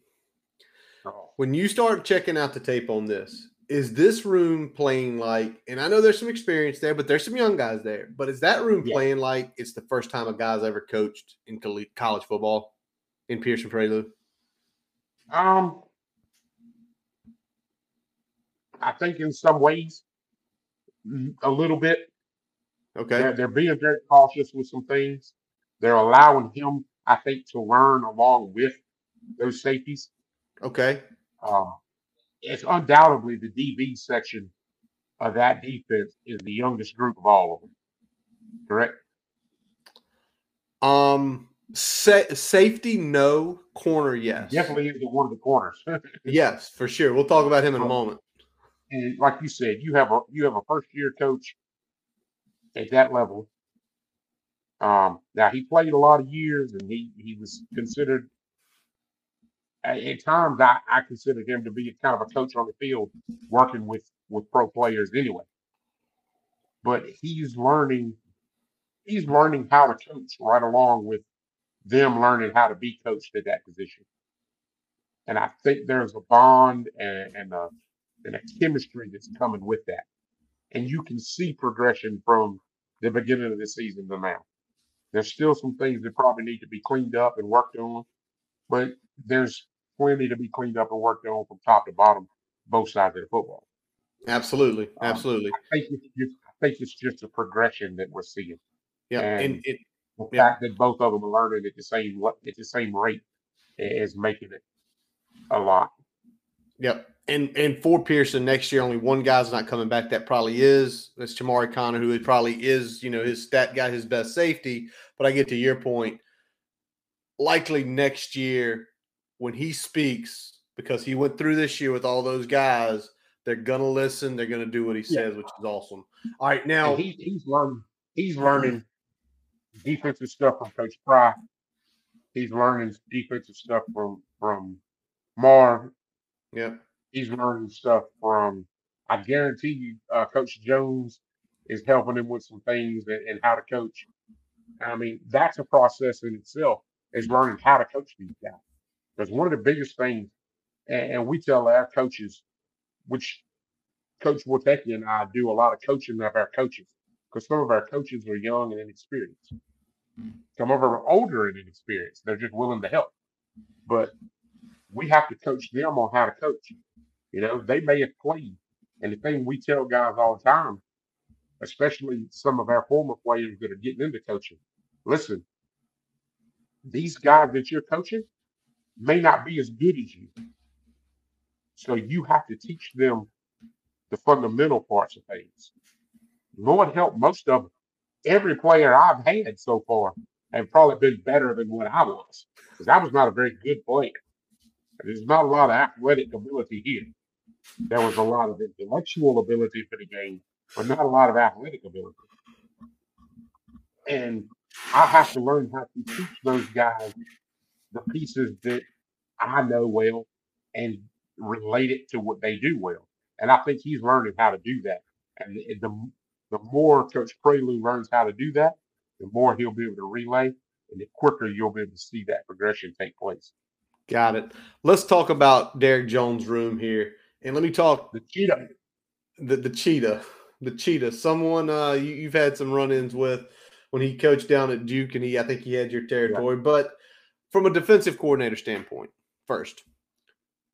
Oh, When you start checking out the tape on this, is this room playing like, and I know there's some experience there, but there's some young guys there, but is that room Yeah. playing like it's the first time a guy's ever coached in college football in Pierson Prioleau? Um, I think in some ways, mm, a little bit. Okay. They're, they're being very cautious with some things. They're allowing him, I think, to learn along with those safeties. Okay. Um, it's undoubtedly the DB section of that defense is the youngest group of all of them. Correct? Um, sa- safety, no. Corner, yes. Definitely is one of the corners. Yes, for sure. We'll talk about him in a moment. and like you said, you have a you have a first year coach at that level. Um, now he played a lot of years, and he he was considered at, at times. I I considered him to be kind of a coach on the field, working with with pro players anyway. But he's learning he's learning how to coach right along with them learning how to be coached at that position. And I think there's a bond and, and a and a chemistry that's coming with that. And you can see progression from the beginning of the season to now. There's still some things that probably need to be cleaned up and worked on, but there's plenty to be cleaned up and worked on from top to bottom, both sides of the football. Absolutely. Um, Absolutely. I think it's just, I think it's just a progression that we're seeing. Yeah. And and- it, The Yeah. fact that both of them are learning at the same at the same rate is making it a lot. Yep. And and for Pierson next year, only one guy's not coming back. That probably is that's Chamarri Conner, who probably is, you know, his stat guy, his best safety. But I get to your point. Likely next year, when he speaks, because he went through this year with all those guys, they're gonna listen. They're gonna do what he Yeah. says, which is awesome. All right, now And he, he's learning he's learning defensive stuff from Coach Pry. He's learning defensive stuff from from Marve. Yeah, He's learning stuff from I guarantee you uh, Coach Jones is helping him with some things and, and how to coach. I mean, that's a process in itself is learning how to coach these guys. Because one of the biggest things, and, and we tell our coaches, which Coach Wotecki and I do a lot of coaching of our coaches, because some of our coaches are young and inexperienced. Some of them are older and inexperienced. They're just willing to help. But we have to coach them on how to coach. You know, they may have played. And the thing we tell guys all the time, especially some of our former players that are getting into coaching, listen, these guys that you're coaching may not be as good as you. So you have to teach them the fundamental parts of things. Lord help most of them. Every player I've had so far have probably been better than what I was. Because I was not a very good player. There's not a lot of athletic ability here. There was a lot of intellectual ability for the game, but not a lot of athletic ability. And I have to learn how to teach those guys the pieces that I know well and relate it to what they do well. And I think he's learning how to do that. And the the, more Coach Prioleau learns how to do that, the more he'll be able to relay, and the quicker you'll be able to see that progression take place. Got it. Let's talk about Derek Jones' room here, and let me talk The cheetah. the the cheetah, the cheetah. Someone uh, you, you've had some run-ins with when he coached down at Duke, and he I think he had your territory. But from a defensive coordinator standpoint, first,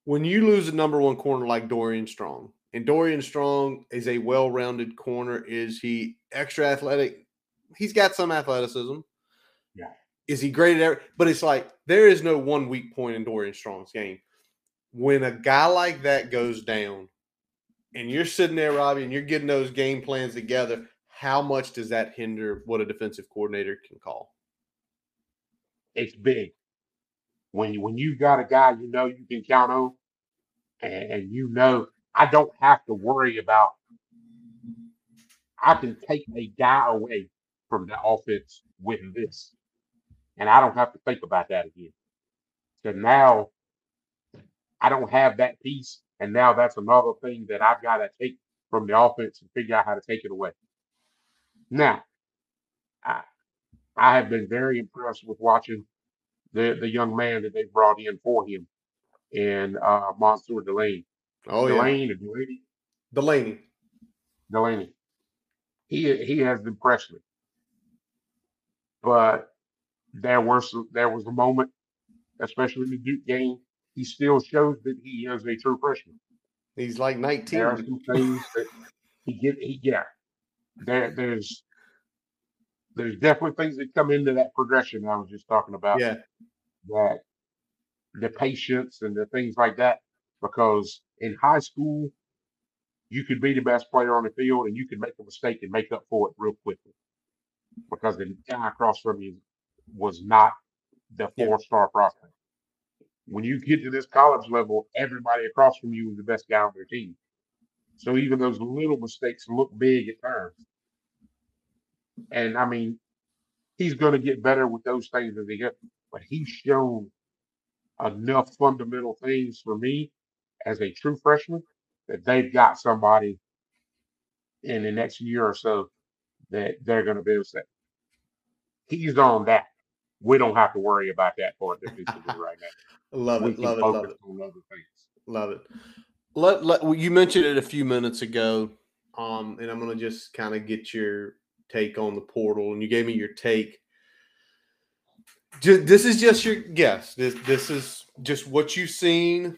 when you lose a number one corner like Dorian Strong, and Dorian Strong is a well-rounded corner, is he extra athletic? He's got some athleticism. Yeah. Is he great at every, but it's like there is no one weak point in Dorian Strong's game. When a guy like that goes down, and you're sitting there, Robbie, and you're getting those game plans together, how much does that hinder what a defensive coordinator can call? It's big. When you when you've got a guy you know you can count on, and, and you know I don't have to worry about. I can take a guy away from the offense with this, and I don't have to think about that again. So now I don't have that piece, and now that's another thing that I've got to take from the offense and figure out how to take it away. Now, I I have been very impressed with watching the the young man that they brought in for him, and uh, Mansoor Delaney. Oh Delaney or Delaney, Delaney. Delaney. He he has impressed me, but there some, there was a moment, especially in the Duke game, he still shows that he is a true freshman. He's like 19. There are some things that he get he yeah. There there's there's definitely things that come into that progression I was just talking about. Yeah. That the patience and the things like that. Because in high school, you could be the best player on the field and you could make a mistake and make up for it real quickly. Because the guy across from you was not the four star prospect. When you get to this college level, everybody across from you is the best guy on their team. So even those little mistakes look big at times. And I mean, he's going to get better with those things as he gets, but he's shown enough fundamental things for me as a true freshman that they've got somebody in the next year or so that they're going to be able to say, he's on that. We don't have to worry about that part defensively right now. Love We it. Love it. Love it. Love it. Let, let you mentioned it a few minutes ago, um, and I'm going to just kind of get your take on the portal, and you gave me your take. Just, this is just your guess. This this is just what you've seen,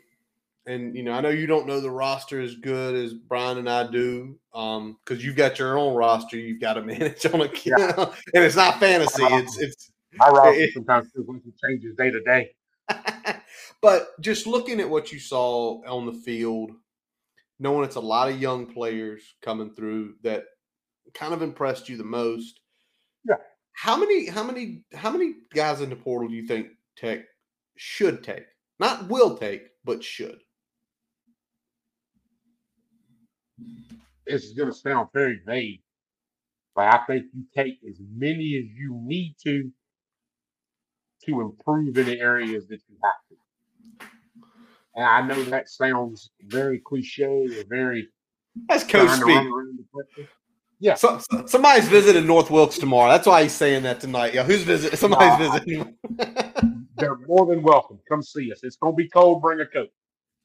and you know I know you don't know the roster as good as Brian and I do, um, because you've got your own roster you've got to manage on a and it's not fantasy. It's it's My roster it- sometimes feels like it changes day to day. but just looking at what you saw on the field, knowing it's a lot of young players coming through that kind of impressed you the most. Yeah. How many how many how many guys in the portal do you think Tech should take? Not will take, but should. It's going to sound very vague, but I think you take as many as you need to to improve in the areas that you have to. And I know that sounds very cliche or very That's coach speak. run around the question. Yeah, So, so- somebody's visiting North Wilkes tomorrow. That's why he's saying that tonight. Yeah, who's visiting? Somebody's Nah. visiting. they're more than welcome. Come see us. It's gonna be cold. Bring a coat.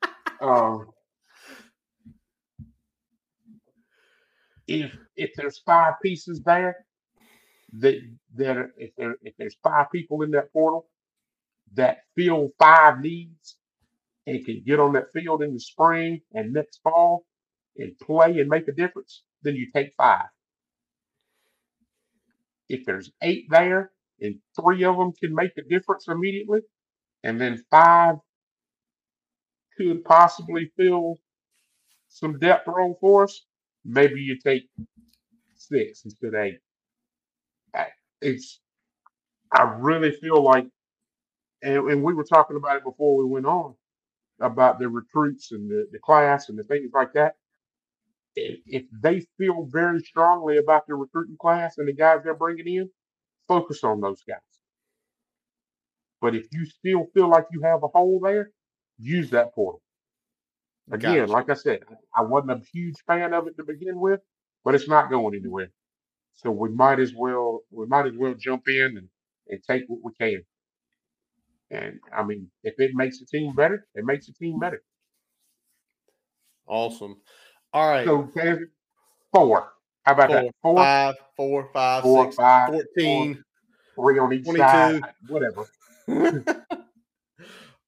Um, if if there's five pieces there, that that if there if there's five people in that portal that fill five needs and can get on that field in the spring and next fall and play and make a difference, then you take five. If there's eight there and three of them can make a difference immediately, and then five could possibly fill some depth role for us, maybe you take six instead of eight. It's, I really feel like, and, and we were talking about it before we went on about the recruits and the, the class and the things like that. If, if they feel very strongly about the recruiting class and the guys they're bringing in, focus on those guys. But if you still feel like you have a hole there, use that portal. Again, Gotcha. like I said, I wasn't a huge fan of it to begin with, but it's not going mm-hmm. anywhere. So we might as well we might as well jump in and, and take what we can. And I mean, if it makes the team better, it makes the team better. Awesome. All right. So four. How about that? Four, Four, five, four, five, four, six, five, 14. three on each 22. side, whatever.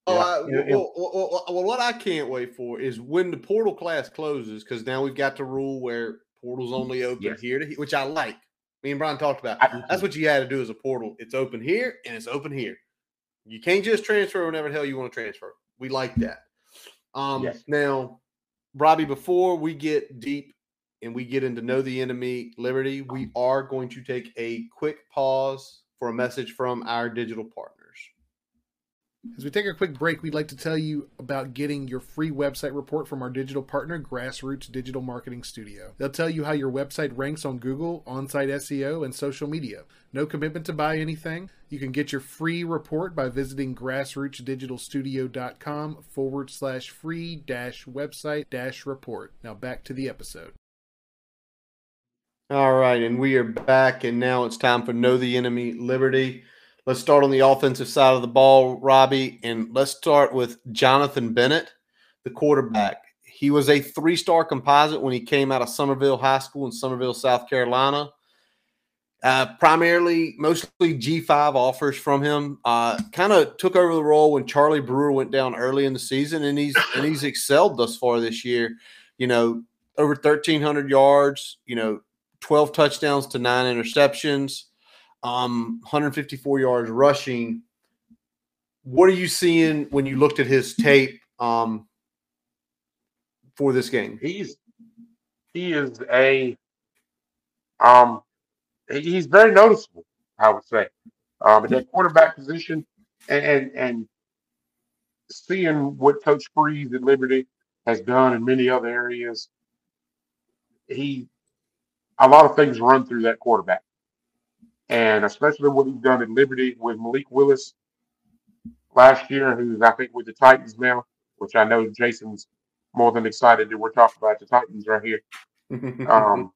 Oh, Yeah, I- it- it- well, well, well, what I can't wait for is when the portal class closes, because now we've got the rule where portals only open Yes. here to which I like. Me and Brian talked about. I That's what you had to do as a portal. It's open here and it's open here. You can't just transfer whenever the hell you want to transfer. We like that. Um, Yes. Now, Robbie, before we get deep and we get into know the enemy liberty, we are going to take a quick pause for a message from our digital partners. As we take a quick break, we'd like to tell you about getting your free website report from our digital partner, Grassroots Digital Marketing Studio. They'll tell you how your website ranks on Google, on site SEO, and social media. No commitment to buy anything. You can get your free report by visiting grassrootsdigitalstudio.com forward slash free dash website dash report. Now back to the episode. All right, and we are back, and now it's time for Know the Enemy Liberty. Let's start on the offensive side of the ball, Robbie, and let's start with Jonathan Bennett, the quarterback. He was a three star composite when he came out of Summerville High School in Summerville, South Carolina. Uh, primarily, mostly G5 offers from him. Uh, kind of took over the role when Charlie Brewer went down early in the season, and he's and he's excelled thus far this year. You know, over 1,300 yards. You know, 12 touchdowns to nine interceptions, um, 154 yards rushing. What are you seeing when you looked at his tape um, for this game? He's he is a um he's very noticeable, I would say. Um at that quarterback position and and, and seeing what Coach Freeze at Liberty has done in many other areas, he a lot of things run through that quarterback. And especially what he's done at Liberty with Malik Willis last year, who's I think with the Titans now, which I know Jason's more than excited that we're talking about the Titans right here. Um,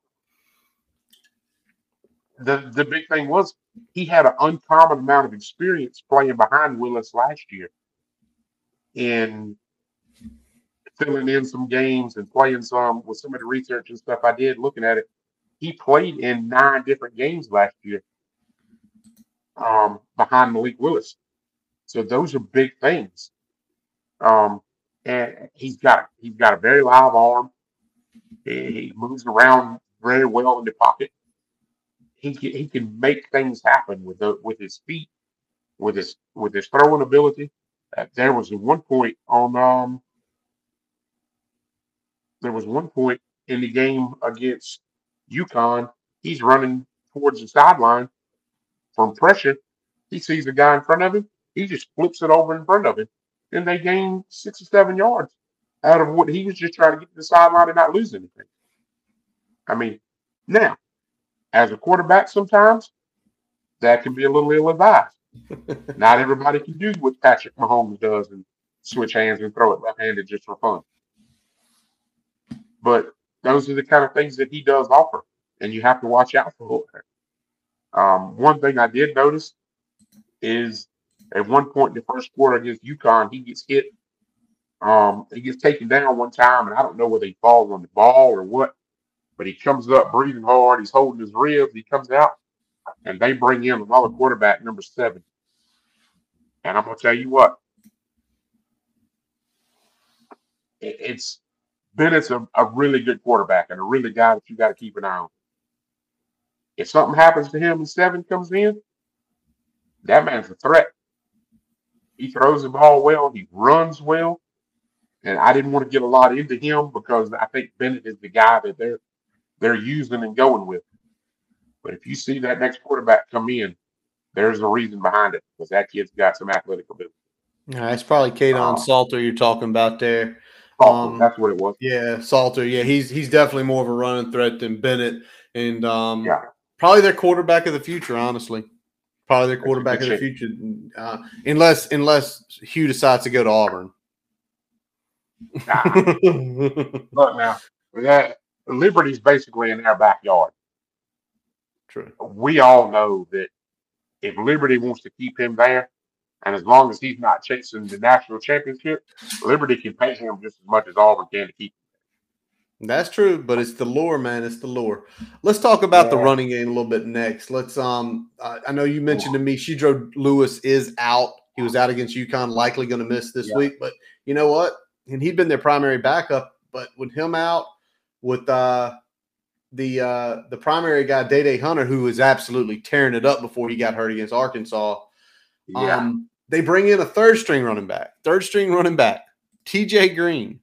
the the big thing was he had an uncommon amount of experience playing behind Willis last year, in filling in some games and playing some with some of the research and stuff I did looking at it. He played in nine different games last year, um, behind Malik Willis. So those are big things. Um, and he's got he's got a very live arm. He, moves around very well in the pocket. He can, he can make things happen with the, with his feet, with his with his throwing ability. Uh, there was one point on um there was one point in the game against UConn. He's running towards the sideline from pressure. He sees a guy in front of him. He just flips it over in front of him, and they gain six or seven yards out of what he was just trying to get to the sideline and not lose anything. I mean, now, as a quarterback, sometimes that can be a little ill advised. Not everybody can do what Patrick Mahomes does and switch hands and throw it left handed just for fun. But those are the kind of things that he does offer, and you have to watch out for. Um, one thing I did notice is at one point in the first quarter against UConn, he gets hit. Um, he gets taken down one time, and I don't know whether he falls on the ball or what, but he comes up breathing hard. He's holding his ribs. He comes out, and they bring in another quarterback, number seven. And I'm gonna tell you what, it- it's Bennett's a, a really good quarterback and a really guy that you got to keep an eye on. If something happens to him and seven comes in, that man's a threat. He throws the ball well. He runs well. And I didn't want to get a lot into him because I think Bennett is the guy that they're they're using and going with. But if you see that next quarterback come in, there's a reason behind it because that kid's got some athletic ability. Yeah, it's probably Kaidon Oh. Salter you're talking about there. Oh, Um, that's what it was. Yeah, Salter. Yeah, he's he's definitely more of a running threat than Bennett, and um, Yeah. Probably their quarterback of the future, honestly. Probably their quarterback of the future, uh, unless unless Hugh decides to go to Auburn. Nah. Look now, that Liberty's basically in their backyard. True. We all know that if Liberty wants to keep him there, and as long as he's not chasing the national championship, Liberty can pay him just as much as Auburn can to keep him. That's true, but it's the lure, man. It's the lure. Let's talk about the running game a little bit next. Let's um uh, I know you mentioned to me Shedro Louis is out. He was out against UConn, likely going to miss this Yeah. week, but you know what? And he'd been their primary backup, but with him out, with uh the uh the primary guy, Dae Dae Hunter, who was absolutely tearing it up before he got hurt against Arkansas. Yeah. Um, they bring in a third string running back, third string running back, TJ Green.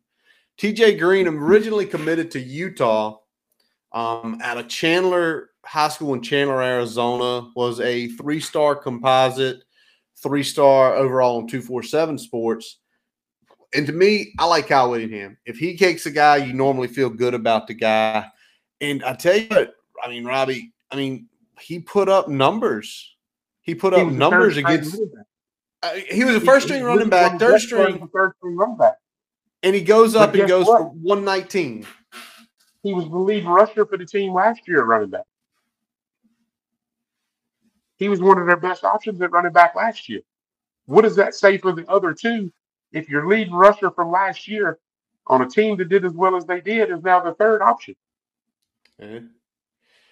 TJ Green originally committed to Utah um, out of Chandler High School in Chandler, Arizona, was a three star composite, three star overall on 247 Sports. And to me, I like Kyle Whittingham. If he takes a guy, you normally feel good about the guy. And I tell you what, I mean, Robbie, I mean, he put up numbers. He put up numbers against. Uh, he was a first string running back, third string, third string running back. And he goes up and goes what? for 119. He was the lead rusher for the team last year at running back. He was one of their best options at running back last year. What does that say for the other two? If your lead rusher from last year on a team that did as well as they did is now the third option. Eh,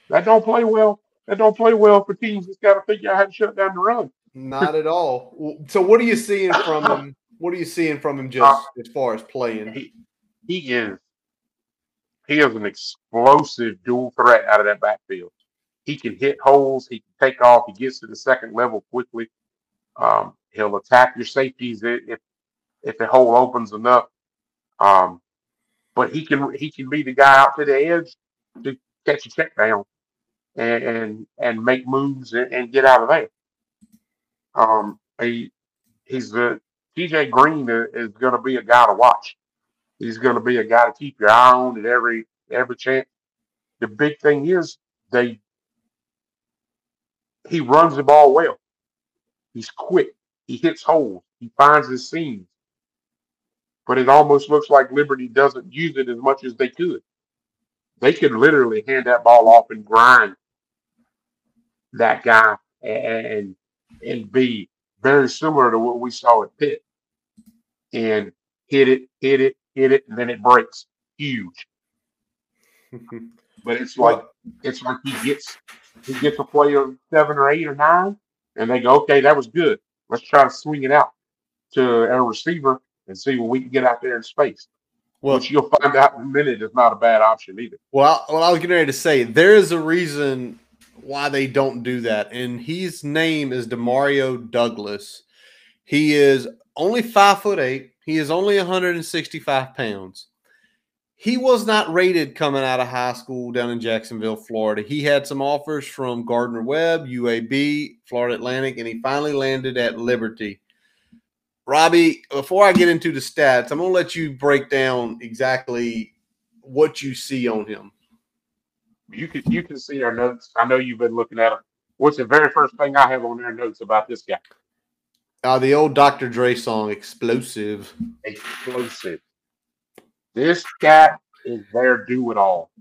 That don't play well. That don't play well for teams that's got to figure out how to shut down the run. Not at all. So, what are you seeing from him? What are you seeing from him just Uh, as far as playing? He he is he is an explosive dual threat out of that backfield. He can hit holes. He can take off. He gets to the second level quickly. Um, he'll attack your safeties if if the hole opens enough. Um, but he can he can be the guy out to the edge to catch a check down and and, and make moves and, and get out of there. Um, he he's the TJ Green is going to be a guy to watch. He's going to be a guy to keep your eye on at every every chance. The big thing is they he runs the ball well. He's quick. He hits holes. He finds his seams. But it almost looks like Liberty doesn't use it as much as they could. They could literally hand that ball off and grind that guy and and be very similar to what we saw at Pitt. And hit it, hit it, hit it, and then it breaks huge. But it's like it's like he gets he gets a play of seven or eight or nine, and they go, okay, that was good. Let's try to swing it out to a receiver and see what we can get out there in space. well, Which you'll find out in a minute is not a bad option either. well, well, I was getting ready to say there is a reason why they don't do that, and his name is Demario Douglas. He is only five foot eight. He is only 165 pounds. He was not rated coming out of high school down in Jacksonville, Florida. He had some offers from Gardner Webb, UAB, Florida Atlantic, and he finally landed at Liberty. Robbie, before I get into the stats, I'm going to let you break down exactly what you see on him. You can you can see our notes. I know you've been looking at them. What's the very first thing I have on their notes about this guy? Uh, the old Dr. Dre song, Explosive. explosive. This guy is their do it all.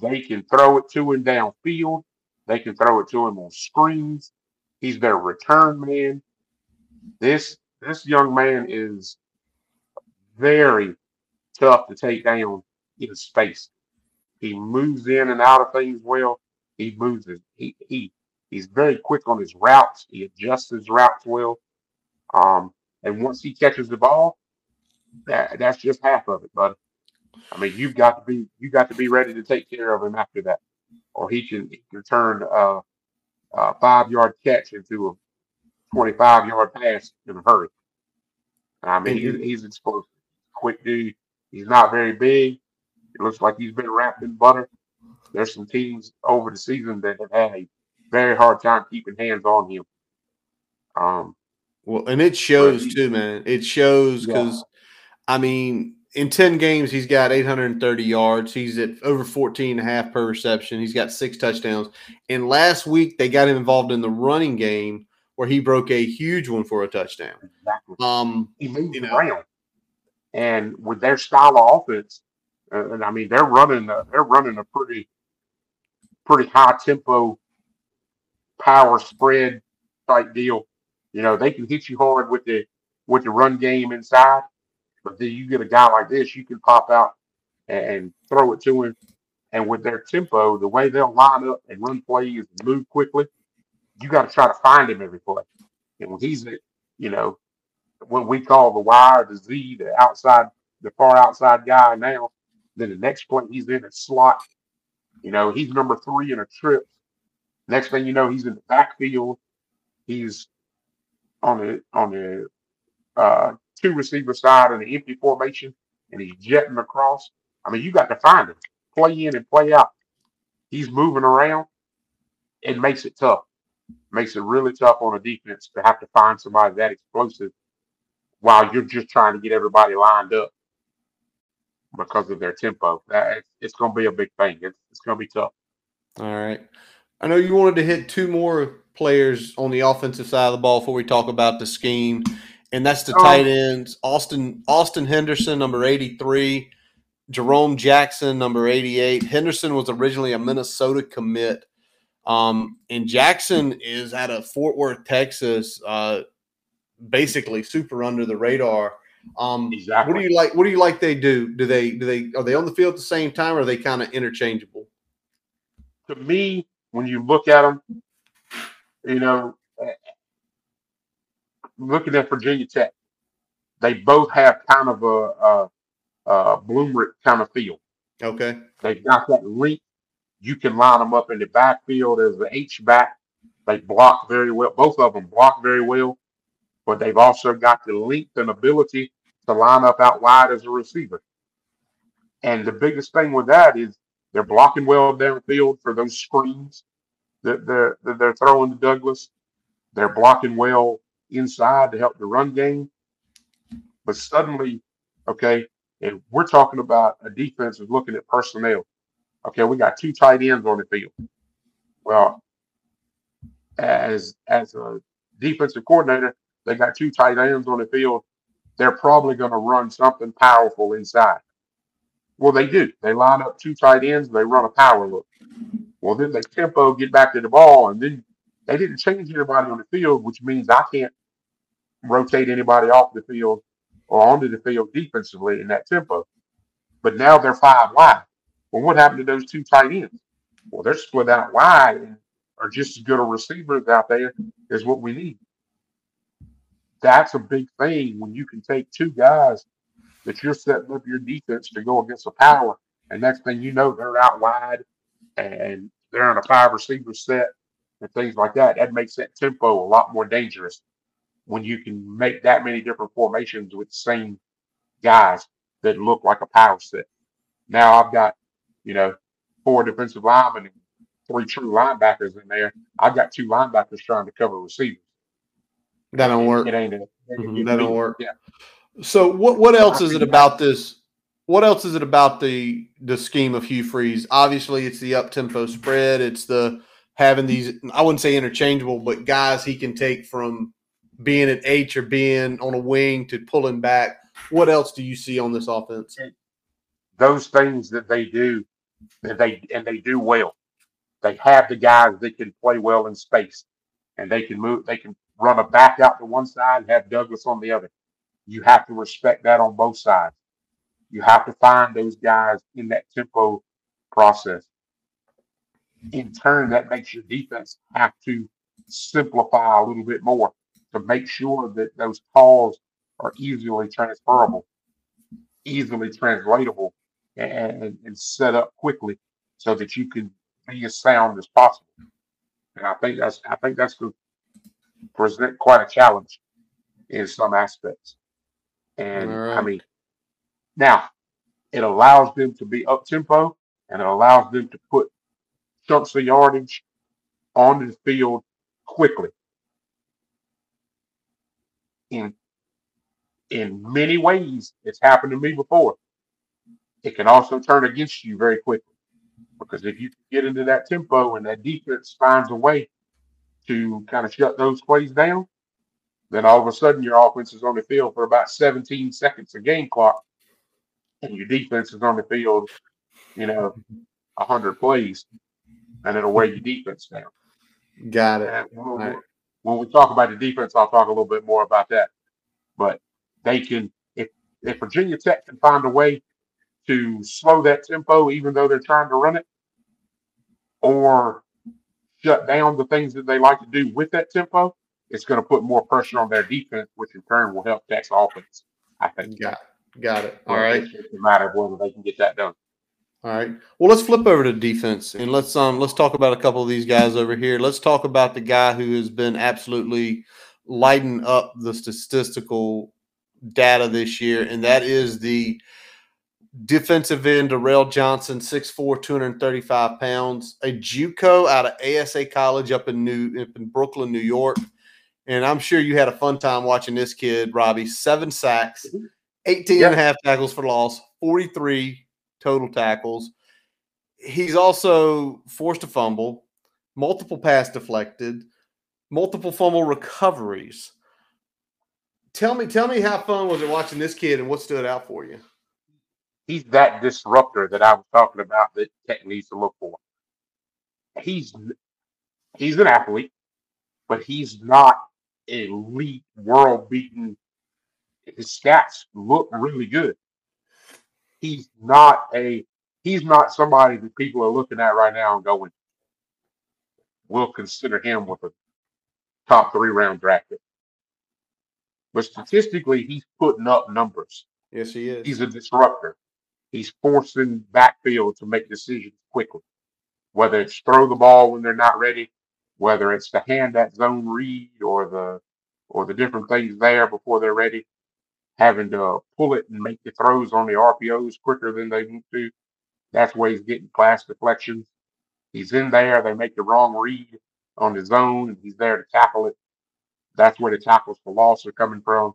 They can throw it to him downfield. They can throw it to him on screens. He's their return man. This this young man is very tough to take down in space. He moves in and out of things well. He moves his, he he he's very quick on his routes. He adjusts his routes well. Um, and once he catches the ball, that that's just half of it, but I mean, you've got to be you got to be ready to take care of him after that, or he can, he can turn a, a five yard catch into a twenty five yard pass in a hurry. I mean, he's, he's explosive, quick dude. He's not very big. It looks like he's been wrapped in butter. There's some teams over the season that have had a very hard time keeping hands on him. Um, Well, and it shows he- too, man. It shows Yeah. because, I mean, in 10 games, he's got 830 yards. He's at over 14 and a half per reception. He's got six touchdowns. And last week, they got him involved in the running game where he broke a huge one for a touchdown. Exactly. Um, He moves you know. around, and with their style of offense, and I mean they're running a, they're running a pretty pretty high tempo power spread type deal. You know they can hit you hard with the with the run game inside, but then you get a guy like this, you can pop out and, throw it to him. And with their tempo, the way they'll line up and run plays and move quickly, you got to try to find him every play. And when he's, you know, what we call the Y the Z, the outside, the far outside guy now, then the next play he's in a slot. You know, he's number three in a trip. Next thing you know, he's in the backfield. He's on the on the uh, two receiver side in the empty formation, and he's jetting across. I mean, you got to find him, play in and play out. He's moving around. It makes it tough. Makes it really tough on a defense to have to find somebody that explosive while you're just trying to get everybody lined up because of their tempo. That it's, it's going to be a big thing. It's, it's going to be tough. All right. I know you wanted to hit two more players on the offensive side of the ball before we talk about the scheme, and that's the Oh. tight ends. Austin Austin Henderson, number 83, Jerome Jackson, number 88. Henderson was originally a Minnesota commit. Um, and Jackson is out of Fort Worth, Texas, uh, basically super under the radar. Um, Exactly. What do you like? What do you like? They do? Do they? Do they? Are they on the field at the same time, or are they kind of interchangeable? To me, when you look at them, you know, eh, looking at Virginia Tech, they both have kind of a, a, a Bloomrick kind of feel. Okay. They've got that length. You can line them up in the backfield as the H back. They block very well. Both of them block very well, but they've also got the length and ability to line up out wide as a receiver. And the biggest thing with that is they're blocking well downfield for those screens that they're, that they're throwing to Douglas. They're blocking well inside to help the run game. But suddenly, okay, and we're talking about a defense is looking at personnel. Okay, we got two tight ends on the field. Well, as as a defensive coordinator, they got two tight ends on the field. They're probably going to run something powerful inside. Well, they do. They line up two tight ends. They run a power look. Well, then they tempo get back to the ball, and then they didn't change anybody on the field, which means I can't rotate anybody off the field or onto the field defensively in that tempo. But now they're five wide. Well, what happened to those two tight ends? Well, they're split out wide and are just as good a receivers out there as what we need. That's a big thing when you can take two guys that you're setting up your defense to go against a power, and next thing you know, they're out wide and they're in a five receiver set and things like that. That makes that tempo a lot more dangerous when you can make that many different formations with the same guys that look like a power set. Now I've got, you know, four defensive linemen and three true linebackers in there. I've got two linebackers trying to cover receivers. That don't work. It ain't it ain't Mhm, that don't work. Yeah. So what what else is it about this? What else is it about the the scheme of Hugh Freeze? Obviously, it's the up tempo spread. It's the having these I wouldn't say interchangeable, but guys he can take from being at H or being on a wing to pulling back. What else do you see on this offense? those things that they do that they and they do well. They have the guys that can play well in space and they can move they can run a back out to one side and have Douglas on the other. You have to respect that on both sides. You have to find those guys in that tempo process. In turn, that makes your defense have to simplify a little bit more to make sure that those calls are easily transferable, easily translatable, and, and set up quickly so that you can be as sound as possible. And I think that's I think that's to present quite a challenge in some aspects. And All I mean, now it allows them to be up tempo and it allows them to put chunks of yardage on the field quickly. In in many ways, it's happened to me before. It can also turn against you very quickly because if you get into that tempo and that defense finds a way to kind of shut those plays down, then all of a sudden your offense is on the field for about 17 seconds of game clock, and your defense is on the field, you know, 100 plays, and it'll wear your defense down. Got it. When, right. when we talk about the defense, I'll talk a little bit more about that. But they can, if if Virginia Tech can find a way to slow that tempo, even though they're trying to run it, or shut down the things that they like to do with that tempo, it's going to put more pressure on their defense, which in turn will help Tech's offense. I think. Got it. Got it. All right. It's a matter of whether they can get that done. All right. Well, let's flip over to defense and let's um let's talk about a couple of these guys over here. Let's talk about the guy who has been absolutely lighting up the statistical data this year, and that is the defensive end Durrell Johnson, 6'4", 235 pounds, a JUCO out of ASA College up in New up in Brooklyn, New York. And I'm sure you had a fun time watching this kid, Robbie. Seven sacks, mm-hmm. 18 yep. and a half tackles for loss, 43 total tackles. He's also forced a fumble, multiple pass deflected, multiple fumble recoveries. Tell me, tell me how fun was it watching this kid and what stood out for you? He's that disruptor that I was talking about that Tech needs to look for. He's he's an athlete, but he's not elite, world beating. His stats look really good he's not a he's not somebody that people are looking at right now and going, we'll consider him with a top three round draft pick. But statistically, he's putting up numbers. Yes, he is. He's a disruptor. He's forcing backfield to make decisions quickly, whether it's throw the ball when they're not ready, whether it's to hand that zone read or the or the different things there before they're ready having to pull it and make the throws on the RPOs quicker than they want to. That's where he's getting class deflections. He's in there. They make the wrong read on the zone, and he's there to tackle it. That's where the tackles for loss are coming from.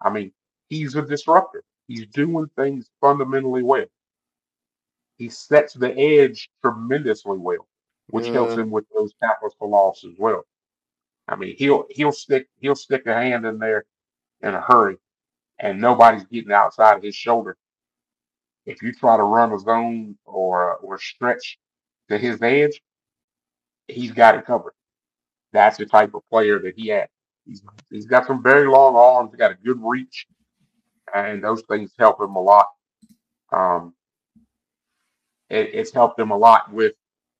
I mean, he's a disruptor. He's doing things fundamentally well. He sets the edge tremendously well, which yeah. helps him with those tackles for loss as well. I mean, he'll he'll stick he'll stick a hand in there in a hurry and nobody's getting outside of his shoulder. If you try to run a zone or or stretch to his edge, he's got it covered. That's the type of player that he had. He's he's got some very long arms, He's got a good reach, and those things help him a lot. Um, it, it's helped him a lot with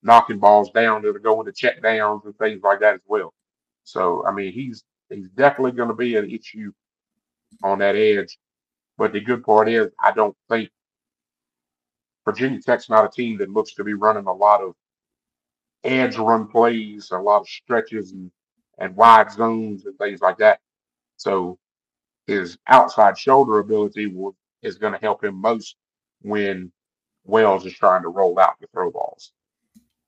knocking balls down that are going to check downs and things like that as well. So I mean, he's he's definitely going to be an issue on that edge. But the good part is, I don't think Virginia Tech's not a team that looks to be running a lot of edge run plays, a lot of stretches and, and wide zones and things like that. So his outside shoulder ability will, is going to help him most when Wells is trying to roll out the throw balls.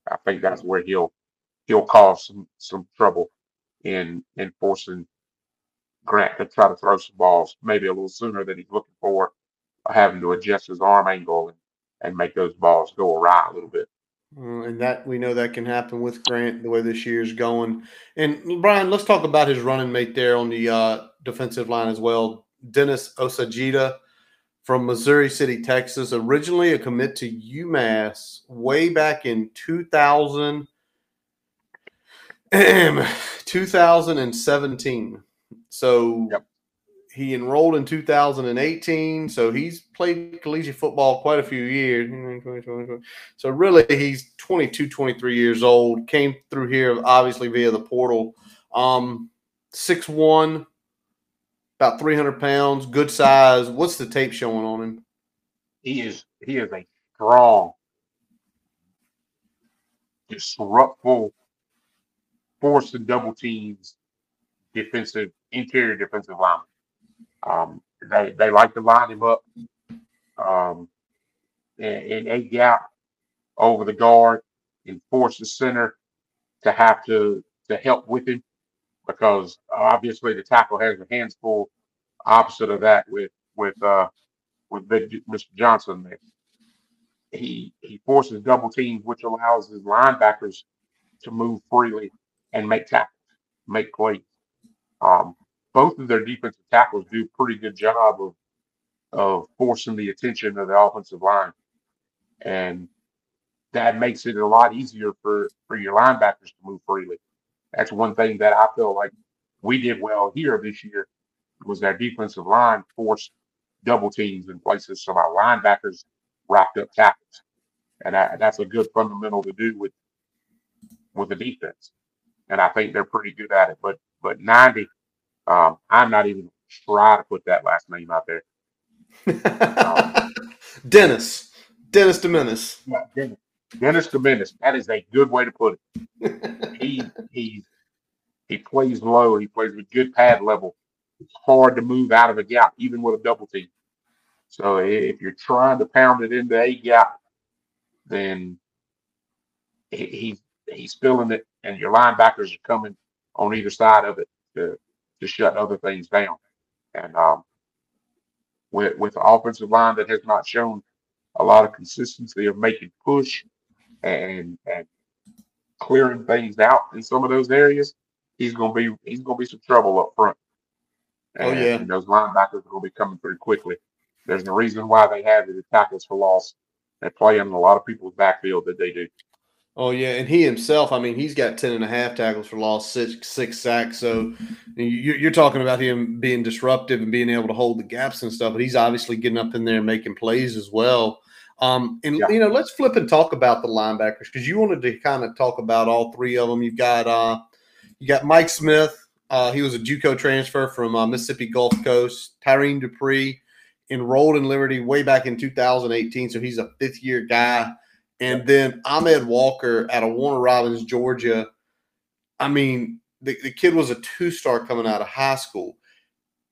I think that's where he'll he'll cause some some trouble in in forcing Grant to try to throw some balls maybe a little sooner than he's looking for, having to adjust his arm angle and, and make those balls go awry a little bit. Uh, and that we know that can happen with Grant the way this year's going. And Brian, let's talk about his running mate there on the uh, defensive line as well. Dennis Osagiede from Missouri City, Texas, originally a commit to UMass way back in 2000, 2017. So yep. He enrolled in 2018. So he's played collegiate football quite a few years. So really, he's 22, 23 years old. Came through here obviously via the portal. Um, 6'1, about 300 pounds, good size. What's the tape showing on him? He is he is a strong, disruptful, force and double teams defensive interior defensive lineman. Um, they they like to line him up um, in, a gap over the guard and force the center to have to to help with him because obviously the tackle has a hands full opposite of that with with uh, with Mr. Johnson. There. He he forces double teams, which allows his linebackers to move freely and make tackles, make plays. Um, both of their defensive tackles do a pretty good job of of forcing the attention of the offensive line, and that makes it a lot easier for for your linebackers to move freely. That's one thing that I feel like we did well here this year was our defensive line forced double teams in places so our linebackers wrapped up tackles, and that, that's a good fundamental to do with with the defense. And I think they're pretty good at it. But but ninety, um, I'm not even try to put that last name out there. um, Dennis, Dennis Dominus. Yeah, Dennis. Dennis. That is a good way to put it. he he he plays low. He plays with good pad level. It's hard to move out of a gap, even with a double team. So if you're trying to pound it into a gap, then he, he he's filling it, and your linebackers are coming on either side of it to to shut other things down. And um, with with the offensive line that has not shown a lot of consistency of making push and and clearing things out in some of those areas, he's gonna be he's gonna be some trouble up front. And, oh yeah, and those linebackers are gonna be coming through quickly. There's a reason why they have the tackles for loss. They play in a lot of people's backfield that they do. Oh yeah, and he himself, I mean, he's got 10 and a half tackles for loss, six six sacks. So you're talking about him being disruptive and being able to hold the gaps and stuff, but he's obviously getting up in there and making plays as well. Um, and yeah. you know, let's flip and talk about the linebackers because you wanted to kind of talk about all three of them. You've got uh, you got Mike Smith. Uh, he was a JUCO transfer from uh, Mississippi Gulf Coast. Tyrene Dupree enrolled in Liberty way back in 2018, so he's a fifth year guy. And then Ahmad Walker out of Warner Robins, Georgia. I mean, the, the kid was a two star coming out of high school.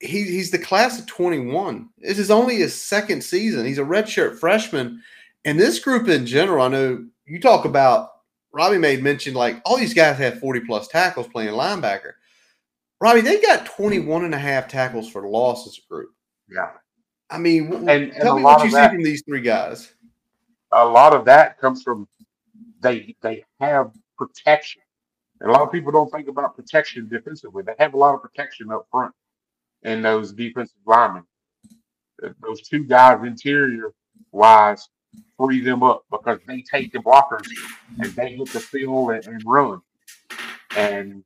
He, he's the class of 21. This is only his second season. He's a redshirt freshman. And this group in general, I know you talk about, Robbie made mention like all these guys have 40 plus tackles playing linebacker. Robbie, they got 21 and a half tackles for loss as a group. Yeah. I mean, and, and tell me what you that, see from these three guys a lot of that comes from they they have protection. And a lot of people don't think about protection defensively. They have a lot of protection up front in those defensive linemen. Those two guys interior wise free them up because they take the blockers and they hit the field and, and run. And,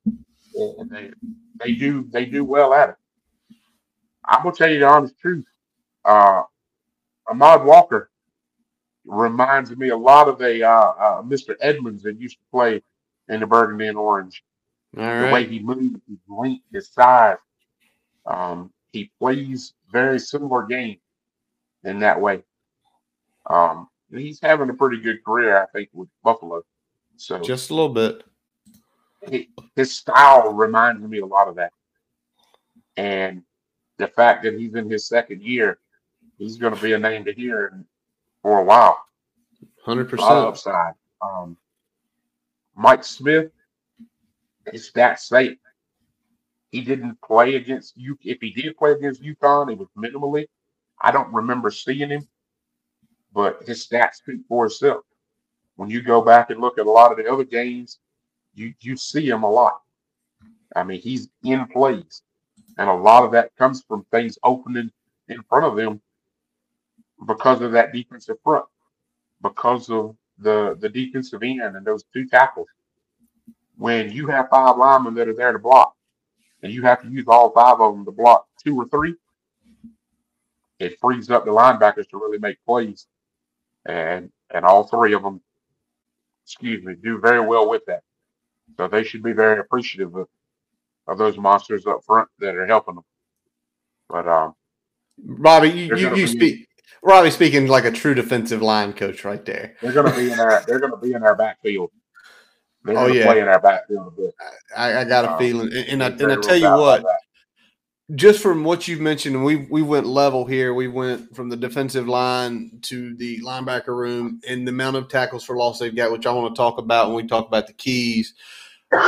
and they they do they do well at it. I'm gonna tell you the honest truth. Uh, Ahmad Walker reminds me a lot of a uh, uh, Mr. Edmunds that used to play in the burgundy and orange. The right. way he moves, his length, his size. Um, he plays very similar game in that way. Um, he's having a pretty good career, I think, with Buffalo. So just a little bit. He, his style reminds me a lot of that, and the fact that he's in his second year, he's going to be a name to hear for a while. Hundred percent upside. Um, Mike Smith is that safe. He didn't play against you. If he did play against UConn, it was minimally. I don't remember seeing him, but his stats speak for itself. When you go back and look at a lot of the other games, you you see him a lot. I mean, he's in plays, and a lot of that comes from things opening in front of them because of that defensive front, because of the the defensive end and those two tackles. When you have five linemen that are there to block, and you have to use all five of them to block two or three, it frees up the linebackers to really make plays, and and all three of them, excuse me, do very well with that. So they should be very appreciative of, of those monsters up front that are helping them. But um, Bobby, you, you, you speak Robbie speaking like a true defensive line coach right there. They're going to be in our. They're going to be in our backfield. They're oh yeah, play in our backfield a bit. I, I got a um, feeling, and, and I, and I tell you what, just from what you've mentioned, we we went level here. We went from the defensive line to the linebacker room, and the amount of tackles for loss they've got, which I want to talk about when we talk about the keys.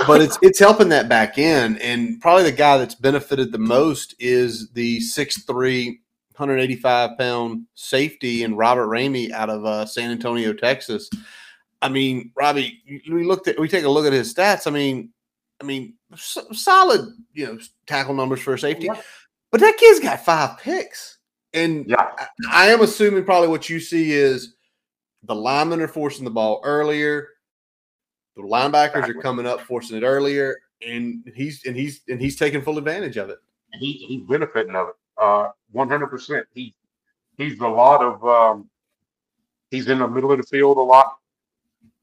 but it's it's helping that back end, and probably the guy that's benefited the most is the 6'3", 185 pound safety and Robert Rahimi out of uh, San Antonio, Texas. I mean, Robbie, we looked at we take a look at his stats. I mean, I mean, solid, you know, tackle numbers for a safety. Yeah. But that kid's got five picks. And yeah. I, I, am assuming probably what you see is the linemen are forcing the ball earlier. The linebackers are coming up, forcing it earlier, and he's and he's and he's taking full advantage of it. He he's benefiting of it. Uh, one hundred percent. He he's a lot of um, he's in the middle of the field a lot.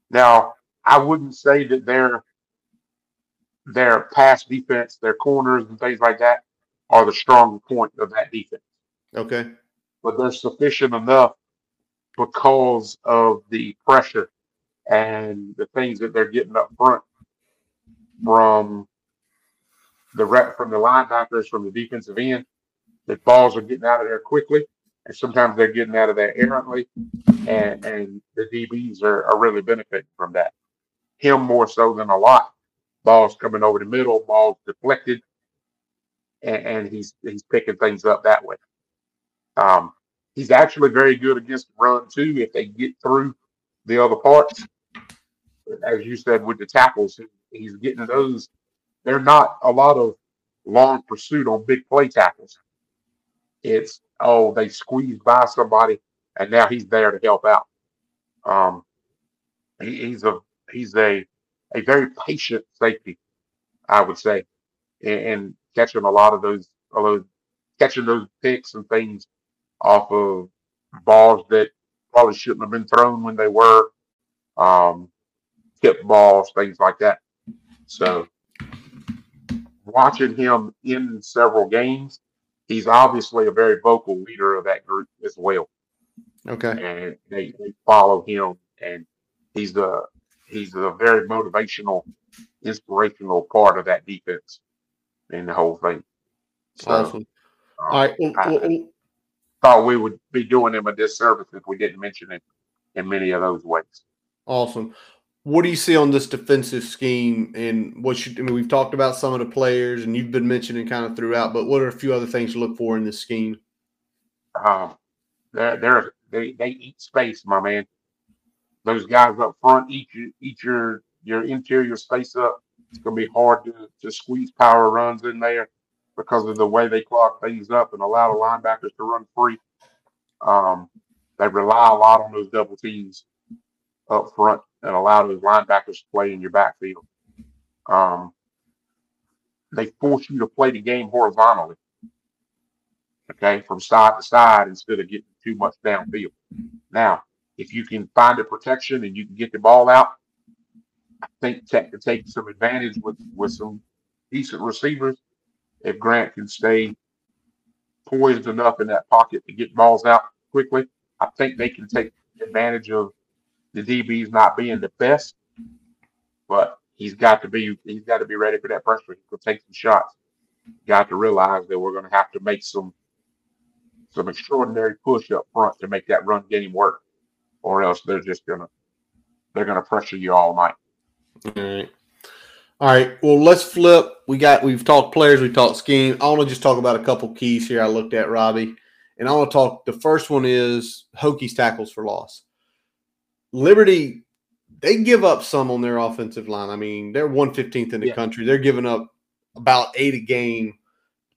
Now, I wouldn't say that they're their pass defense, their corners and things like that are the strong point of that defense. Okay. But they're sufficient enough because of the pressure and the things that they're getting up front from the rep from the linebackers from the defensive end that balls are getting out of there quickly and sometimes they're getting out of there errantly and and the DBs are, are really benefiting from that. Him more so than a lot balls coming over the middle, balls deflected, and, and he's he's picking things up that way. Um, he's actually very good against the run too if they get through the other parts. As you said with the tackles, he's getting those. They're not a lot of long pursuit on big play tackles. It's oh they squeezed by somebody and now he's there to help out. Um, he, he's a he's a a very patient safety, I would say, and, and catching a lot of those, those catching those picks and things off of balls that probably shouldn't have been thrown when they were, um, tip balls, things like that. So watching him in several games, he's obviously a very vocal leader of that group as well. Okay. And they, they follow him and he's a he's a very motivational, inspirational part of that defense and the whole thing. So, awesome. Um, All right. Well, I, thought we would be doing him a disservice if we didn't mention it in many of those ways. Awesome. What do you see on this defensive scheme? And what should I mean? We've talked about some of the players, and you've been mentioning kind of throughout. But what are a few other things to look for in this scheme? Um, they're, they're they they eat space, my man those guys up front eat your eat your your interior space up. It's gonna be hard to, to squeeze power runs in there because of the way they clock things up and allow the linebackers to run free. Um, they rely a lot on those double teams up front and allow those linebackers to play in your backfield. Um, they force you to play the game horizontally, okay, from side to side instead of getting too much downfield. Now, if you can find a protection and you can get the ball out, I think Tech can take some advantage with with some decent receivers. If Grant can stay poised enough in that pocket to get balls out quickly, I think they can take advantage of the DBs not being the best. But he's got to be he's got to be ready for that pressure. He could take some shots. Got to realize that we're going to have to make some some extraordinary push up front to make that run game work or else they're just gonna they're gonna pressure you all night. All right. All right. Well, let's flip. We got we've talked players, we talked scheme. I want to just talk about a couple keys here. I looked at Robbie, and I want to talk. The first one is Hokies tackles for loss. Liberty, they give up some on their offensive line. I mean, they're 115th in the yeah. country. They're giving up about eight a game,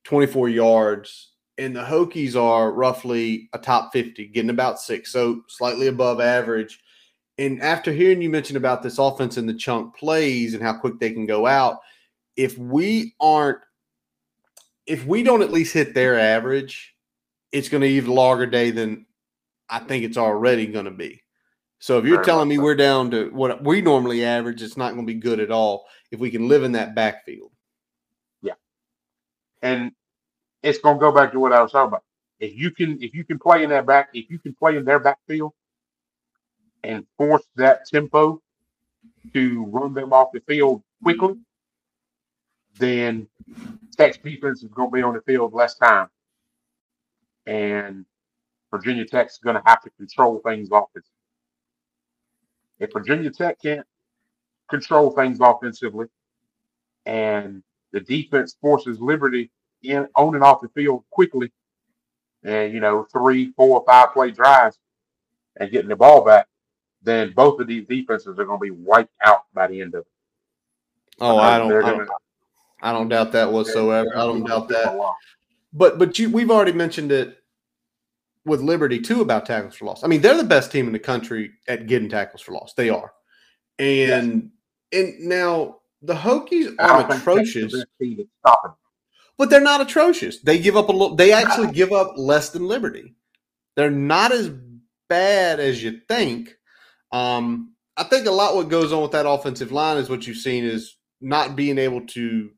24 yards and the Hokies are roughly a top 50, getting about six, so slightly above average. And after hearing you mention about this offense and the chunk plays and how quick they can go out, if we aren't, if we don't at least hit their average, it's going to be even longer day than I think it's already going to be. So if you're telling me we're down to what we normally average, it's not going to be good at all if we can live in that backfield. Yeah. And it's going to go back to what I was talking about. If you can, if you can play in that back, if you can play in their backfield and force that tempo to run them off the field quickly, then Tech's defense is going to be on the field less time, and Virginia Tech's going to have to control things offensively. If Virginia Tech can't control things offensively, and the defense forces Liberty in on and off the field quickly, and you know three, four, five play drives, and getting the ball back, then both of these defenses are going to be wiped out by the end of it. Oh, I don't, I gonna- don't, I don't doubt that whatsoever. I don't doubt that. But but you we've already mentioned it with Liberty too about tackles for loss. I mean, they're the best team in the country at getting tackles for loss. They are. And and now the Hokies the atrocious, best team that's stopping. them. but they're not atrocious. They give up a little they actually give up less than Liberty. They're not as bad as you think. Um, I think a lot what goes on with that offensive line is what you've seen is not being able to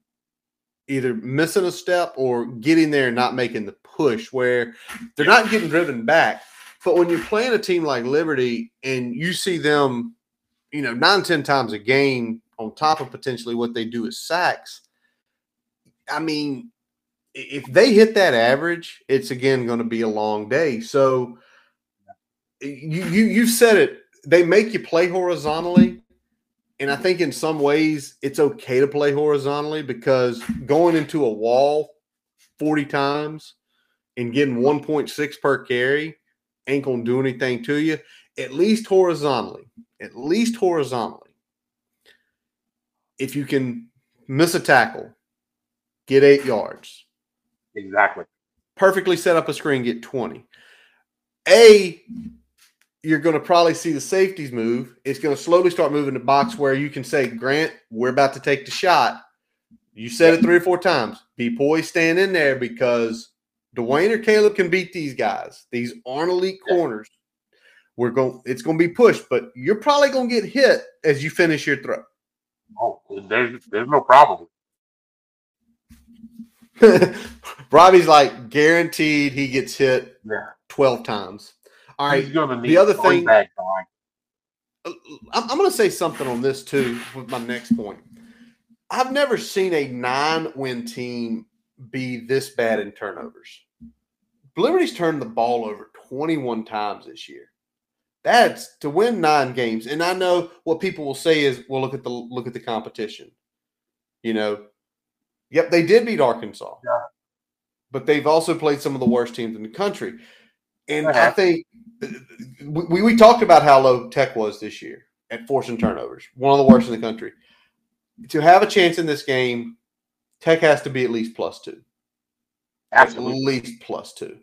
either missing a step or getting there and not making the push where they're not getting driven back. But when you're playing a team like Liberty and you see them, you know, nine, ten times a game on top of potentially what they do as sacks, I mean, if they hit that average, it's again going to be a long day. So you you you said it. They make you play horizontally, and I think in some ways it's okay to play horizontally because going into a wall forty times and getting one point six per carry ain't gonna do anything to you. At least horizontally, at least horizontally. If you can miss a tackle, get eight yards Exactly. perfectly set up a screen, get 20. A, you're going to probably see the safeties move. It's going to slowly start moving the box where you can say, Grant, we're about to take the shot. You said it three or four times. Be poised, stand in there because Da'Wain or Kaleb can beat these guys. These aren't elite corners. We're going, it's going to be pushed, but you're probably going to get hit as you finish your throw. Oh, there's there's no problem. Robbie's like guaranteed he gets hit Yeah. 12 times. All right. He's gonna need the other thing- bag time. Uh, I'm, I'm going to say something on this too with my next point. I've never seen a nine win team be this bad in turnovers. Liberty's turned the ball over 21 times this year. That's to win nine games. And I know what people will say is, well, look at the look at the competition. You know, yep, they did beat Arkansas. Yeah. But they've also played some of the worst teams in the country. And They I uh-huh. think we, we talked about how low Tech was this year at forcing turnovers, one of the worst in the country. To have a chance in this game, Tech has to be at least plus two. Absolutely. At least plus two.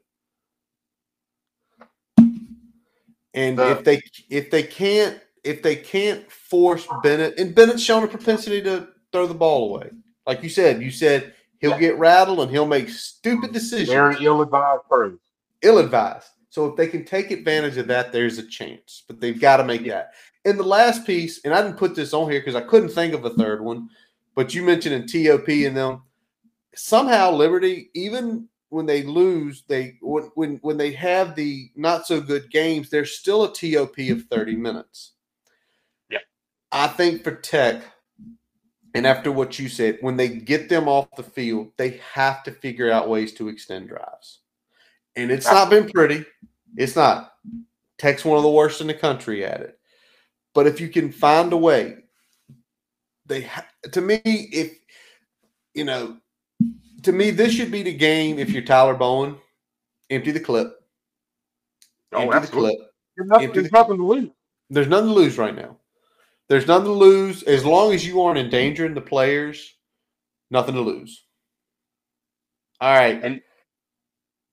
And The- if they if they can't if they can't force Bennett and Bennett's shown a propensity to throw the ball away, like you said, you said he'll Yeah. get rattled and he'll make stupid decisions Very ill-advised throws. ill advised. So if they can take advantage of that, there's a chance. But they've got to make that. And the last piece, and I didn't put this on here because I couldn't think of a third one, but you mentioned in TOP and them somehow Liberty, even when they lose, they when when when they have the not so good games, there's still a TOP of 30 minutes. Yeah. I think for Tech, and after what you said, when they get them off the field, they have to figure out ways to extend drives. And it's not been pretty. It's not. Tech's one of the worst in the country at it. But if you can find a way, they ha- to me, if you know, to me, this should be the game. If you're Tyler Bowen, empty the clip. Oh, empty the absolutely. clip. There's nothing, there's the- nothing to lose. There's nothing to lose right now. There's nothing to lose as long as you aren't endangering the players. Nothing to lose. All right. And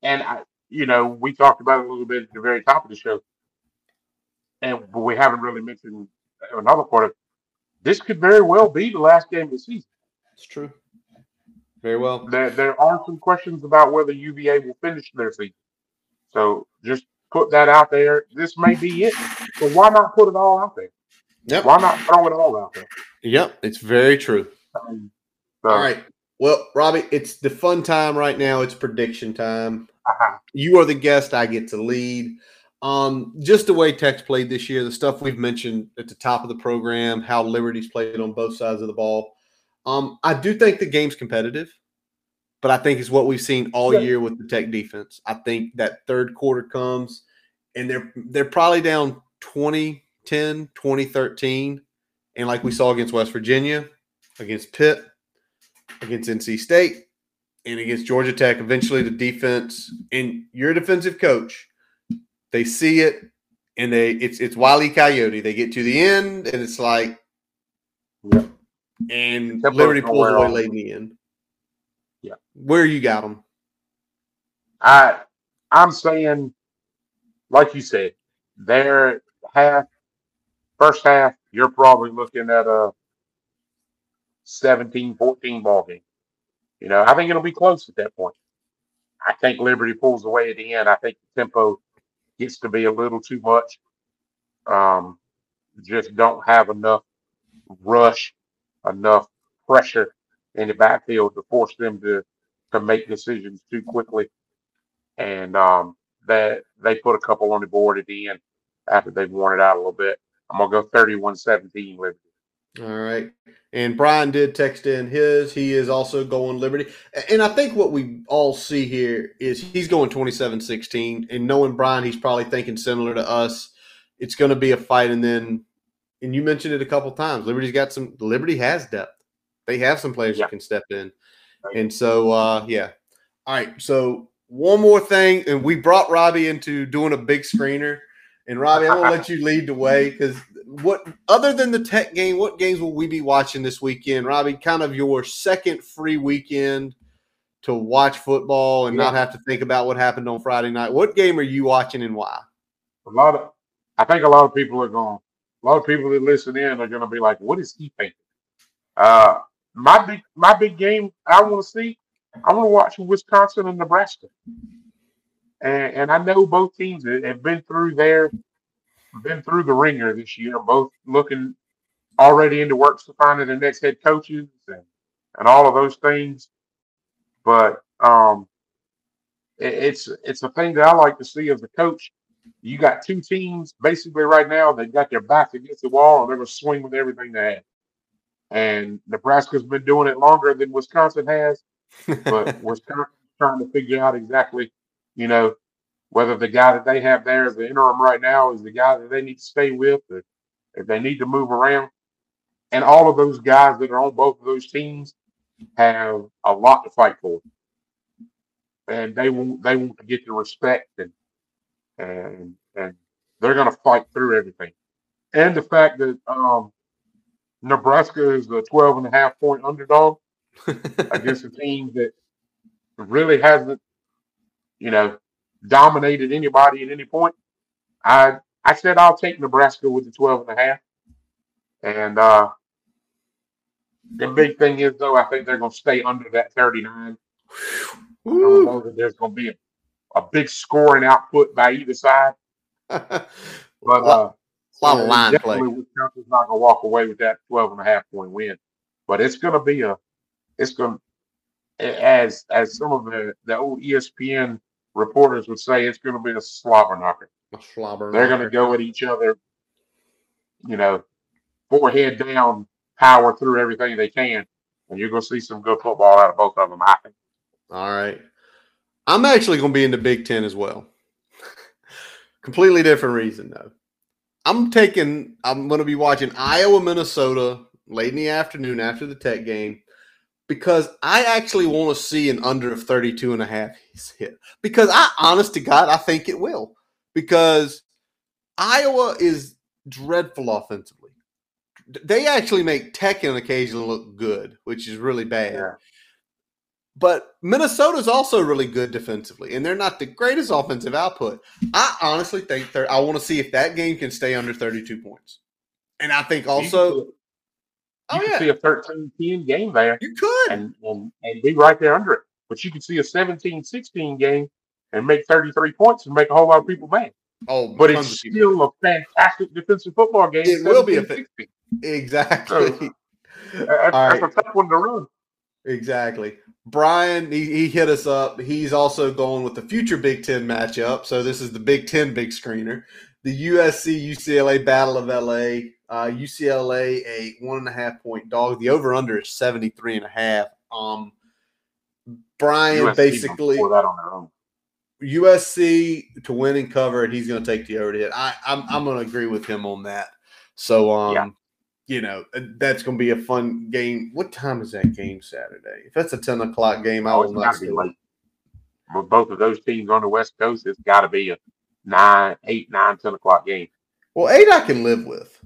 and I, you know, we talked about it a little bit at the very top of the show, and we haven't really mentioned another part of this. Could very well be the last game of the season. It's true. Very well. There there are some questions about whether UVA will finish their season. So just put that out there. This may be it. So why not put it all out there? Yep. Why not throw it all out there? Yep. It's very true. Um, so, All right. Well, Robbie, it's the fun time right now. It's prediction time. uh-huh. You are the guest. I get to lead. Um, just the way Tech's played this year, the stuff we've mentioned at the top of the program, how Liberty's played on both sides of the ball. Um, I do think the game's competitive, but I think it's what we've seen all Yeah. year with the Tech defense. I think that third quarter comes and they're they're probably down 20, 10, 20, 13. And like we saw against West Virginia, against Pitt, against NC State and against Georgia Tech. Eventually, the defense and you're a defensive coach. They see it and they it's it's Wiley Coyote. They get to the end and it's like, Yep. and Tempo Liberty pulls away late in the end. Yeah. where you got them? I I'm saying, like you said, their half first half, you're probably looking at a 17-14 ball game. You know, I think it'll be close at that point. I think Liberty pulls away at the end. I think the tempo gets to be a little too much. Um, just don't have enough rush, enough pressure in the backfield to force them to to make decisions too quickly. And um, that they put a couple on the board at the end after they've worn it out a little bit. I'm gonna go 31-17 Liberty. All right. And Brian did text in his. He is also going Liberty. And I think what we all see here is he's going 27 16. And knowing Brian, he's probably thinking similar to us. It's going to be a fight. And then, and you mentioned it a couple times Liberty's got some, Liberty has depth. They have some players Yeah. that can step in. Right. And so, uh, yeah. All right. So, one more thing. And we brought Robbie into doing a big screener. And Robbie, I'm going to let you lead the way because what other than the tech game, what games will we be watching this weekend? Robbie, kind of your second free weekend to watch football and not have to think about what happened on Friday night. What game are you watching and why? A lot of I think a lot of people are going a lot of people that listen in are gonna be like, what is he thinking? Uh my big my big game I want to see, I want to watch Wisconsin and Nebraska. And and I know both teams have have been through their been through the ringer this year, both looking already into works to finding their next head coaches and, and all of those things. But um it, it's it's a thing that I like to see as a coach. You got two teams basically right now that got their backs against the wall and they're gonna swing with everything they have. And Nebraska's been doing it longer than Wisconsin has, but Wisconsin's trying to figure out exactly, you know, whether the guy that they have there as the interim right now is the guy that they need to stay with, or if they need to move around. And all of those guys that are on both of those teams have a lot to fight for, and they want they want to get the respect and and and they're going to fight through everything. And the fact that um, Nebraska is a 12 and a half point underdog against a team that really hasn't, you know, dominated anybody at any point. I I said I'll take Nebraska with the 12 and a half. And uh the big thing is though, I think they're gonna stay under that 39. I don't know that there's gonna be a, a big scoring output by either side. But uh a lot of line play. definitely Wisconsin's not gonna walk away with that 12 and a half point win. But it's gonna be a it's gonna as as some of the, the old ESPN reporters would say, it's gonna be a slobber knocker. A slobber They're going to go at each other, you know, forehead down, power through everything they can, and you're going to see some good football out of both of them. I think. All right. I'm actually going to be in the Big Ten as well. Completely different reason, though. I'm taking, I'm going to be watching Iowa, Minnesota late in the afternoon after the tech game because I actually want to see an under of 32 and a half hit. Because I, honest to God, I think it will. Because Iowa is dreadful offensively. They actually make Tech and occasionally look good, which is really bad. Yeah. But Minnesota's also really good defensively, and they're not the greatest offensive output. I honestly think they're. I want to see if that game can stay under 32 points. And I think also, you oh can yeah, see a 13-10 game there you could. and, and and be right there under it. But you can see a 17-16 game and make 33 points and make a whole lot of people mad. Oh, But it's still a fantastic defensive football game. It will be a 17-16. exactly, That's, All that's right. a tough one to run. exactly. Brian, he, he hit us up. He's also going with the future Big Ten matchup. So this is the Big Ten big screener. The USC UCLA Battle of LA. Uh, UCLA a one and a half point dog. The over under is 73 and a half. Um, Brian USC basically that on their own. USC to win and cover, and he's going to take the over to hit. I, I'm I'm going to agree with him on that. So um, Yeah. you know, uh, that's going to be a fun game. What time is that game Saturday? If that's a 10 o'clock game, I Oh, will not gotta be late. With both of those teams on the West Coast, it's got to be a nine, eight, nine, ten o'clock game. Well, eight I can live with.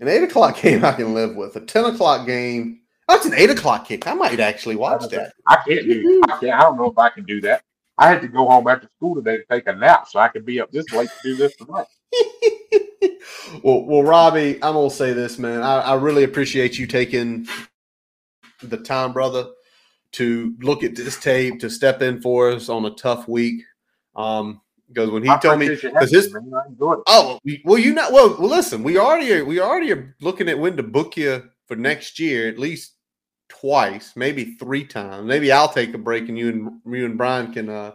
An eight o'clock game I can live with. A 10 o'clock game, that's an eight o'clock kick. I might actually watch that. I can't do. I can't. I don't know if I can do that. I had to go home after school today to take a nap, so I could be up this late to do this tonight. well, well, Robbie, I'm gonna say this, man. I, I really appreciate you taking the time, brother, to look at this tape, to step in for us on a tough week. Um, because when he I told me, because his man. I enjoyed it. oh, well, you not well, well, listen, we already are, we already are looking at when to book you for next year, at least twice, maybe three times. Maybe I'll take a break and you and you and Brian can uh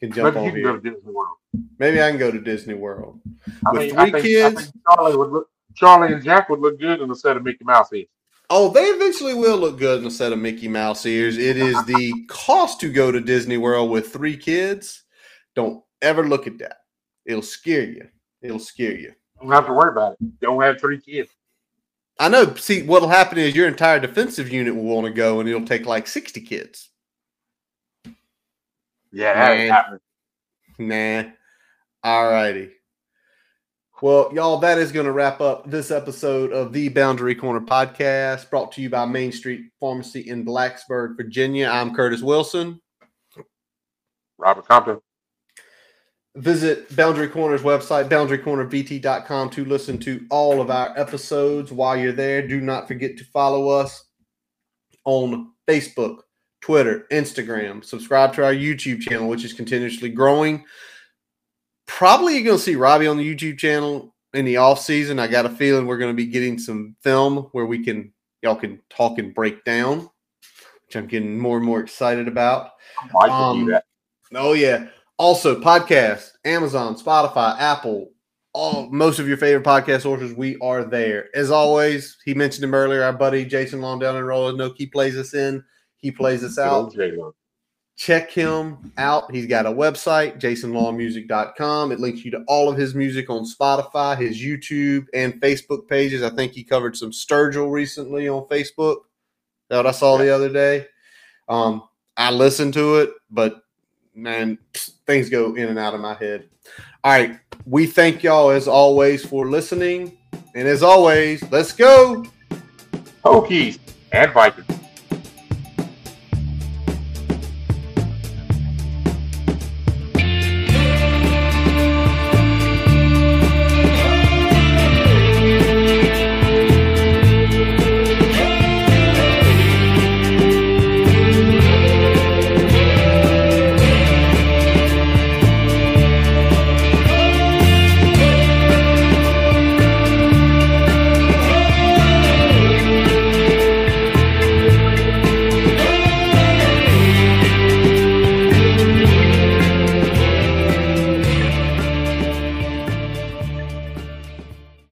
can jump Maybe can here. to Disney World. Maybe I can go to Disney World. I With mean, I three think, I kids? think Charlie would look. Charlie and Jack would look good in a set of Mickey Mouse ears. Oh, they eventually will look good in a set of Mickey Mouse ears. It is the cost to go to Disney World with three kids. Don't ever look at that. It'll scare you. It'll scare you. Don't have to worry about it. Don't have three kids. I know. See, what'll happen is your entire defensive unit will want to go, and it'll take like sixty kids. Yeah, ain't. Nah. All righty. Well, y'all, that is going to wrap up this episode of the Boundary Corner podcast brought to you by Main Street Pharmacy in Blacksburg, Virginia. I'm Curtis Wilson. Robert Compton. Visit Boundary Corner's website, boundarycornervt.com, to listen to all of our episodes. While you're there, do not forget to follow us on Facebook, Twitter, Instagram. Subscribe to our YouTube channel, which is continuously growing. Probably you're going to see Robbie on the YouTube channel in the off season. I got a feeling we're going to be getting some film where we can y'all can talk and break down, which I'm getting more and more excited about. I might Um, do that. Oh yeah. Also, podcast, Amazon, Spotify, Apple, all most of your favorite podcast sources, we are there. As always, he mentioned him earlier. Our buddy Jason Long down in Roanoke, he plays us in. He plays us out. Check him out. He's got a website, jasonlawmusic.com. It links you to all of his music on Spotify, his YouTube, and Facebook pages. I think he covered some Sturgill recently on Facebook. That I saw the other day. Um, I listened to it, but man, things go in and out of my head. All right. We thank y'all as always for listening. And as always, let's go. Hokies and Vikings.